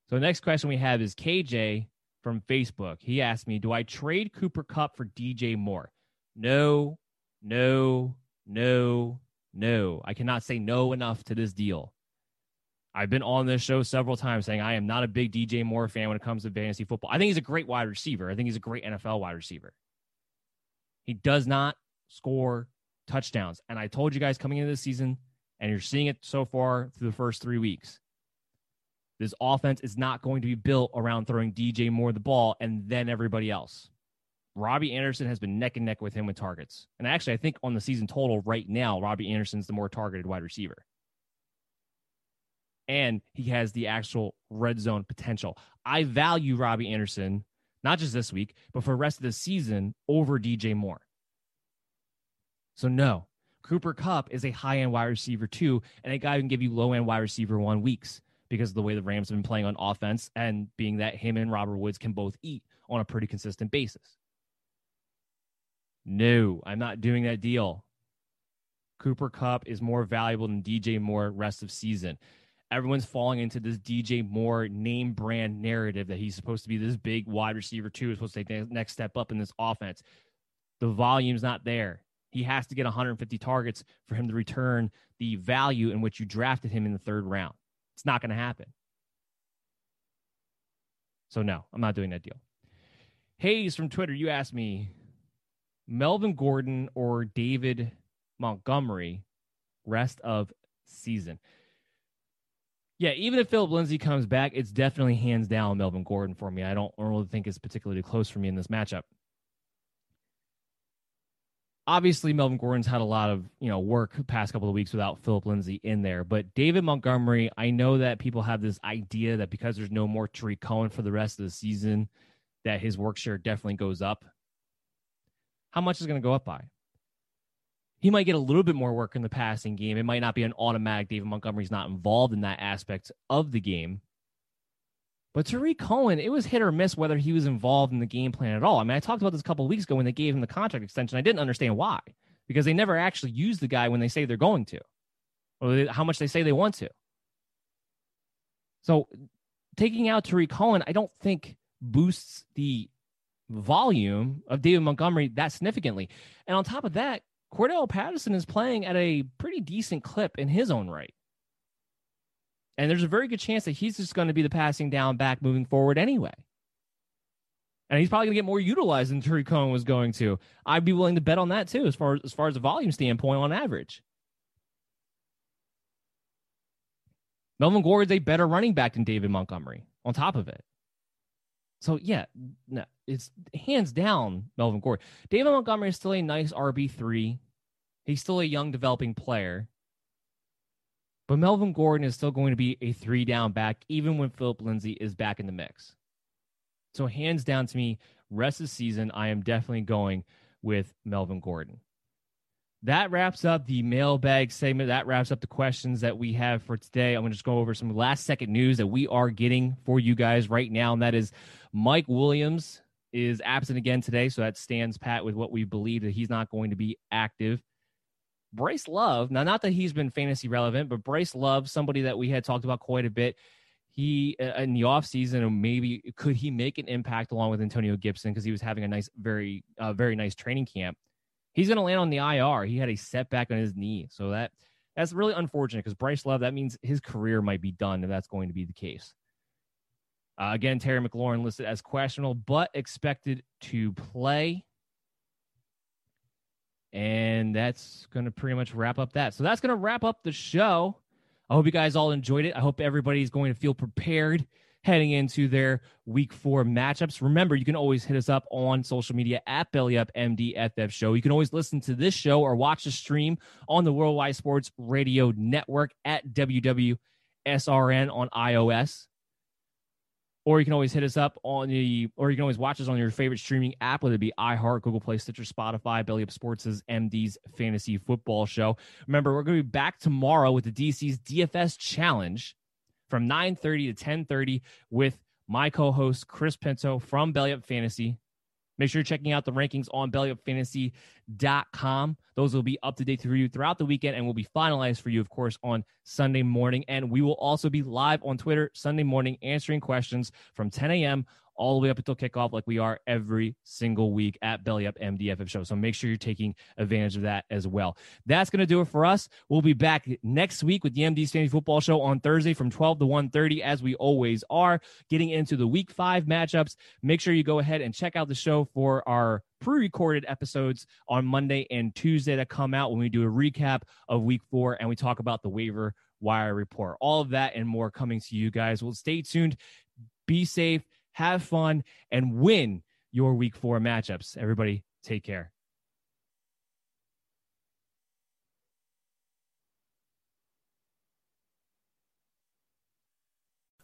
So the next question we have is KJ from Facebook. He asked me, Do I trade Cooper Kupp for DJ Moore? No, no, no, no. I cannot say no enough to this deal. I've been on this show several times saying I am not a big DJ Moore fan when it comes to fantasy football. I think he's a great wide receiver. I think he's a great NFL wide receiver. He does not score touchdowns. And I told you guys coming into this season, and you're seeing it so far through the first three weeks. This offense is not going to be built around throwing DJ Moore the ball and then everybody else. Robbie Anderson has been neck and neck with him with targets. And actually, I think on the season total right now, Robbie Anderson's the more targeted wide receiver and he has the actual red zone potential. I value Robbie Anderson, not just this week, but for the rest of the season over DJ Moore. So, no, Cooper Kupp is a high end wide receiver two, and a guy who can give you low end wide receiver one weeks because of the way the Rams have been playing on offense and being that him and Robert Woods can both eat on a pretty consistent basis. No, I'm not doing that deal. Cooper Kupp is more valuable than DJ Moore rest of season everyone's falling into this DJ Moore name brand narrative that he's supposed to be this big wide receiver too, is supposed to take the next step up in this offense. The volume's not there. He has to get 150 targets for him to return the value in which you drafted him in the third round. It's not going to happen. So no, I'm not doing that deal. Hayes from Twitter, you asked me Melvin Gordon or David Montgomery rest of season. Yeah, even if Phillip Lindsay comes back, it's definitely hands down Melvin Gordon for me. I don't really think it's particularly close for me in this matchup. Obviously, Melvin Gordon's had a lot of you know work past couple of weeks without Phillip Lindsay in there, but David Montgomery, I know that people have this idea that because there's no more Tarik Cohen for the rest of the season, that his work share definitely goes up. How much is going to go up by? he might get a little bit more work in the passing game. It might not be an automatic. David Montgomery's not involved in that aspect of the game. But Tarik Cohen, it was hit or miss whether he was involved in the game plan at all. I mean, I talked about this a couple weeks ago when they gave him the contract extension. I didn't understand why, because they never actually use the guy when they say they're going to, or how much they say they want to. So taking out Tarik Cohen, I don't think boosts the volume of David Montgomery that significantly. And on top of that, Cordarrelle Patterson is playing at a pretty decent clip in his own right. And there's a very good chance that he's just going to be the passing down back moving forward anyway. And he's probably going to get more utilized than Tarik Cohen was going to. I'd be willing to bet on that too, as far as, as far as a volume standpoint on average. Melvin Gordon's a better running back than David Montgomery on top of it. So yeah, no, it's hands down Melvin Gordon. David Montgomery is still a nice RB three. He's still a young developing player. But Melvin Gordon is still going to be a three down back, even when Phillip Lindsay is back in the mix. So hands down to me, rest of the season, I am definitely going with Melvin Gordon. That wraps up the mailbag segment. That wraps up the questions that we have for today. I'm going to just go over some last second news that we are getting for you guys right now. And that is Mike Williams is absent again today. So that stands pat with what we believe that he's not going to be active. Bryce Love, now, not that he's been fantasy relevant, but Bryce Love, somebody that we had talked about quite a bit. He, uh, in the offseason, maybe could he make an impact along with Antonio Gibson because he was having a nice, very, uh, very nice training camp he's going to land on the IR. He had a setback on his knee, so that that's really unfortunate because Bryce Love. That means his career might be done if that's going to be the case. Uh, again, Terry McLaurin listed as questionable, but expected to play. And that's going to pretty much wrap up that. So that's going to wrap up the show. I hope you guys all enjoyed it. I hope everybody's going to feel prepared heading into their week four matchups. Remember, you can always hit us up on social media at BellyUpMDFF Show. You can always listen to this show or watch the stream on the Worldwide Sports Radio Network at WWSRN on iOS. Or you can always hit us up on the, or you can always watch us on your favorite streaming app, whether it be iHeart, Google Play, Stitcher, Spotify, Belly Up Sports' MD's Fantasy Football Show. Remember, we're going to be back tomorrow with the DC's DFS Challenge from 9:30 to 10:30 with my co-host Chris Pinto from Belly Up Fantasy. Make sure you're checking out the rankings on bellyupfantasy.com. Those will be up to date for you throughout the weekend and will be finalized for you, of course, on Sunday morning. And we will also be live on Twitter Sunday morning answering questions from 10 a.m all the way up until kickoff, like we are every single week at Belly Up MDFF Show. So make sure you're taking advantage of that as well. That's going to do it for us. We'll be back next week with the MD's Fantasy Football Show on Thursday from 12 to 1.30, as we always are, getting into the Week 5 matchups. Make sure you go ahead and check out the show for our pre-recorded episodes on Monday and Tuesday that come out when we do a recap of week four and we talk about the waiver wire report. All of that and more coming to you guys. Well, stay tuned. Be safe have fun, and win your week four matchups. Everybody, take care.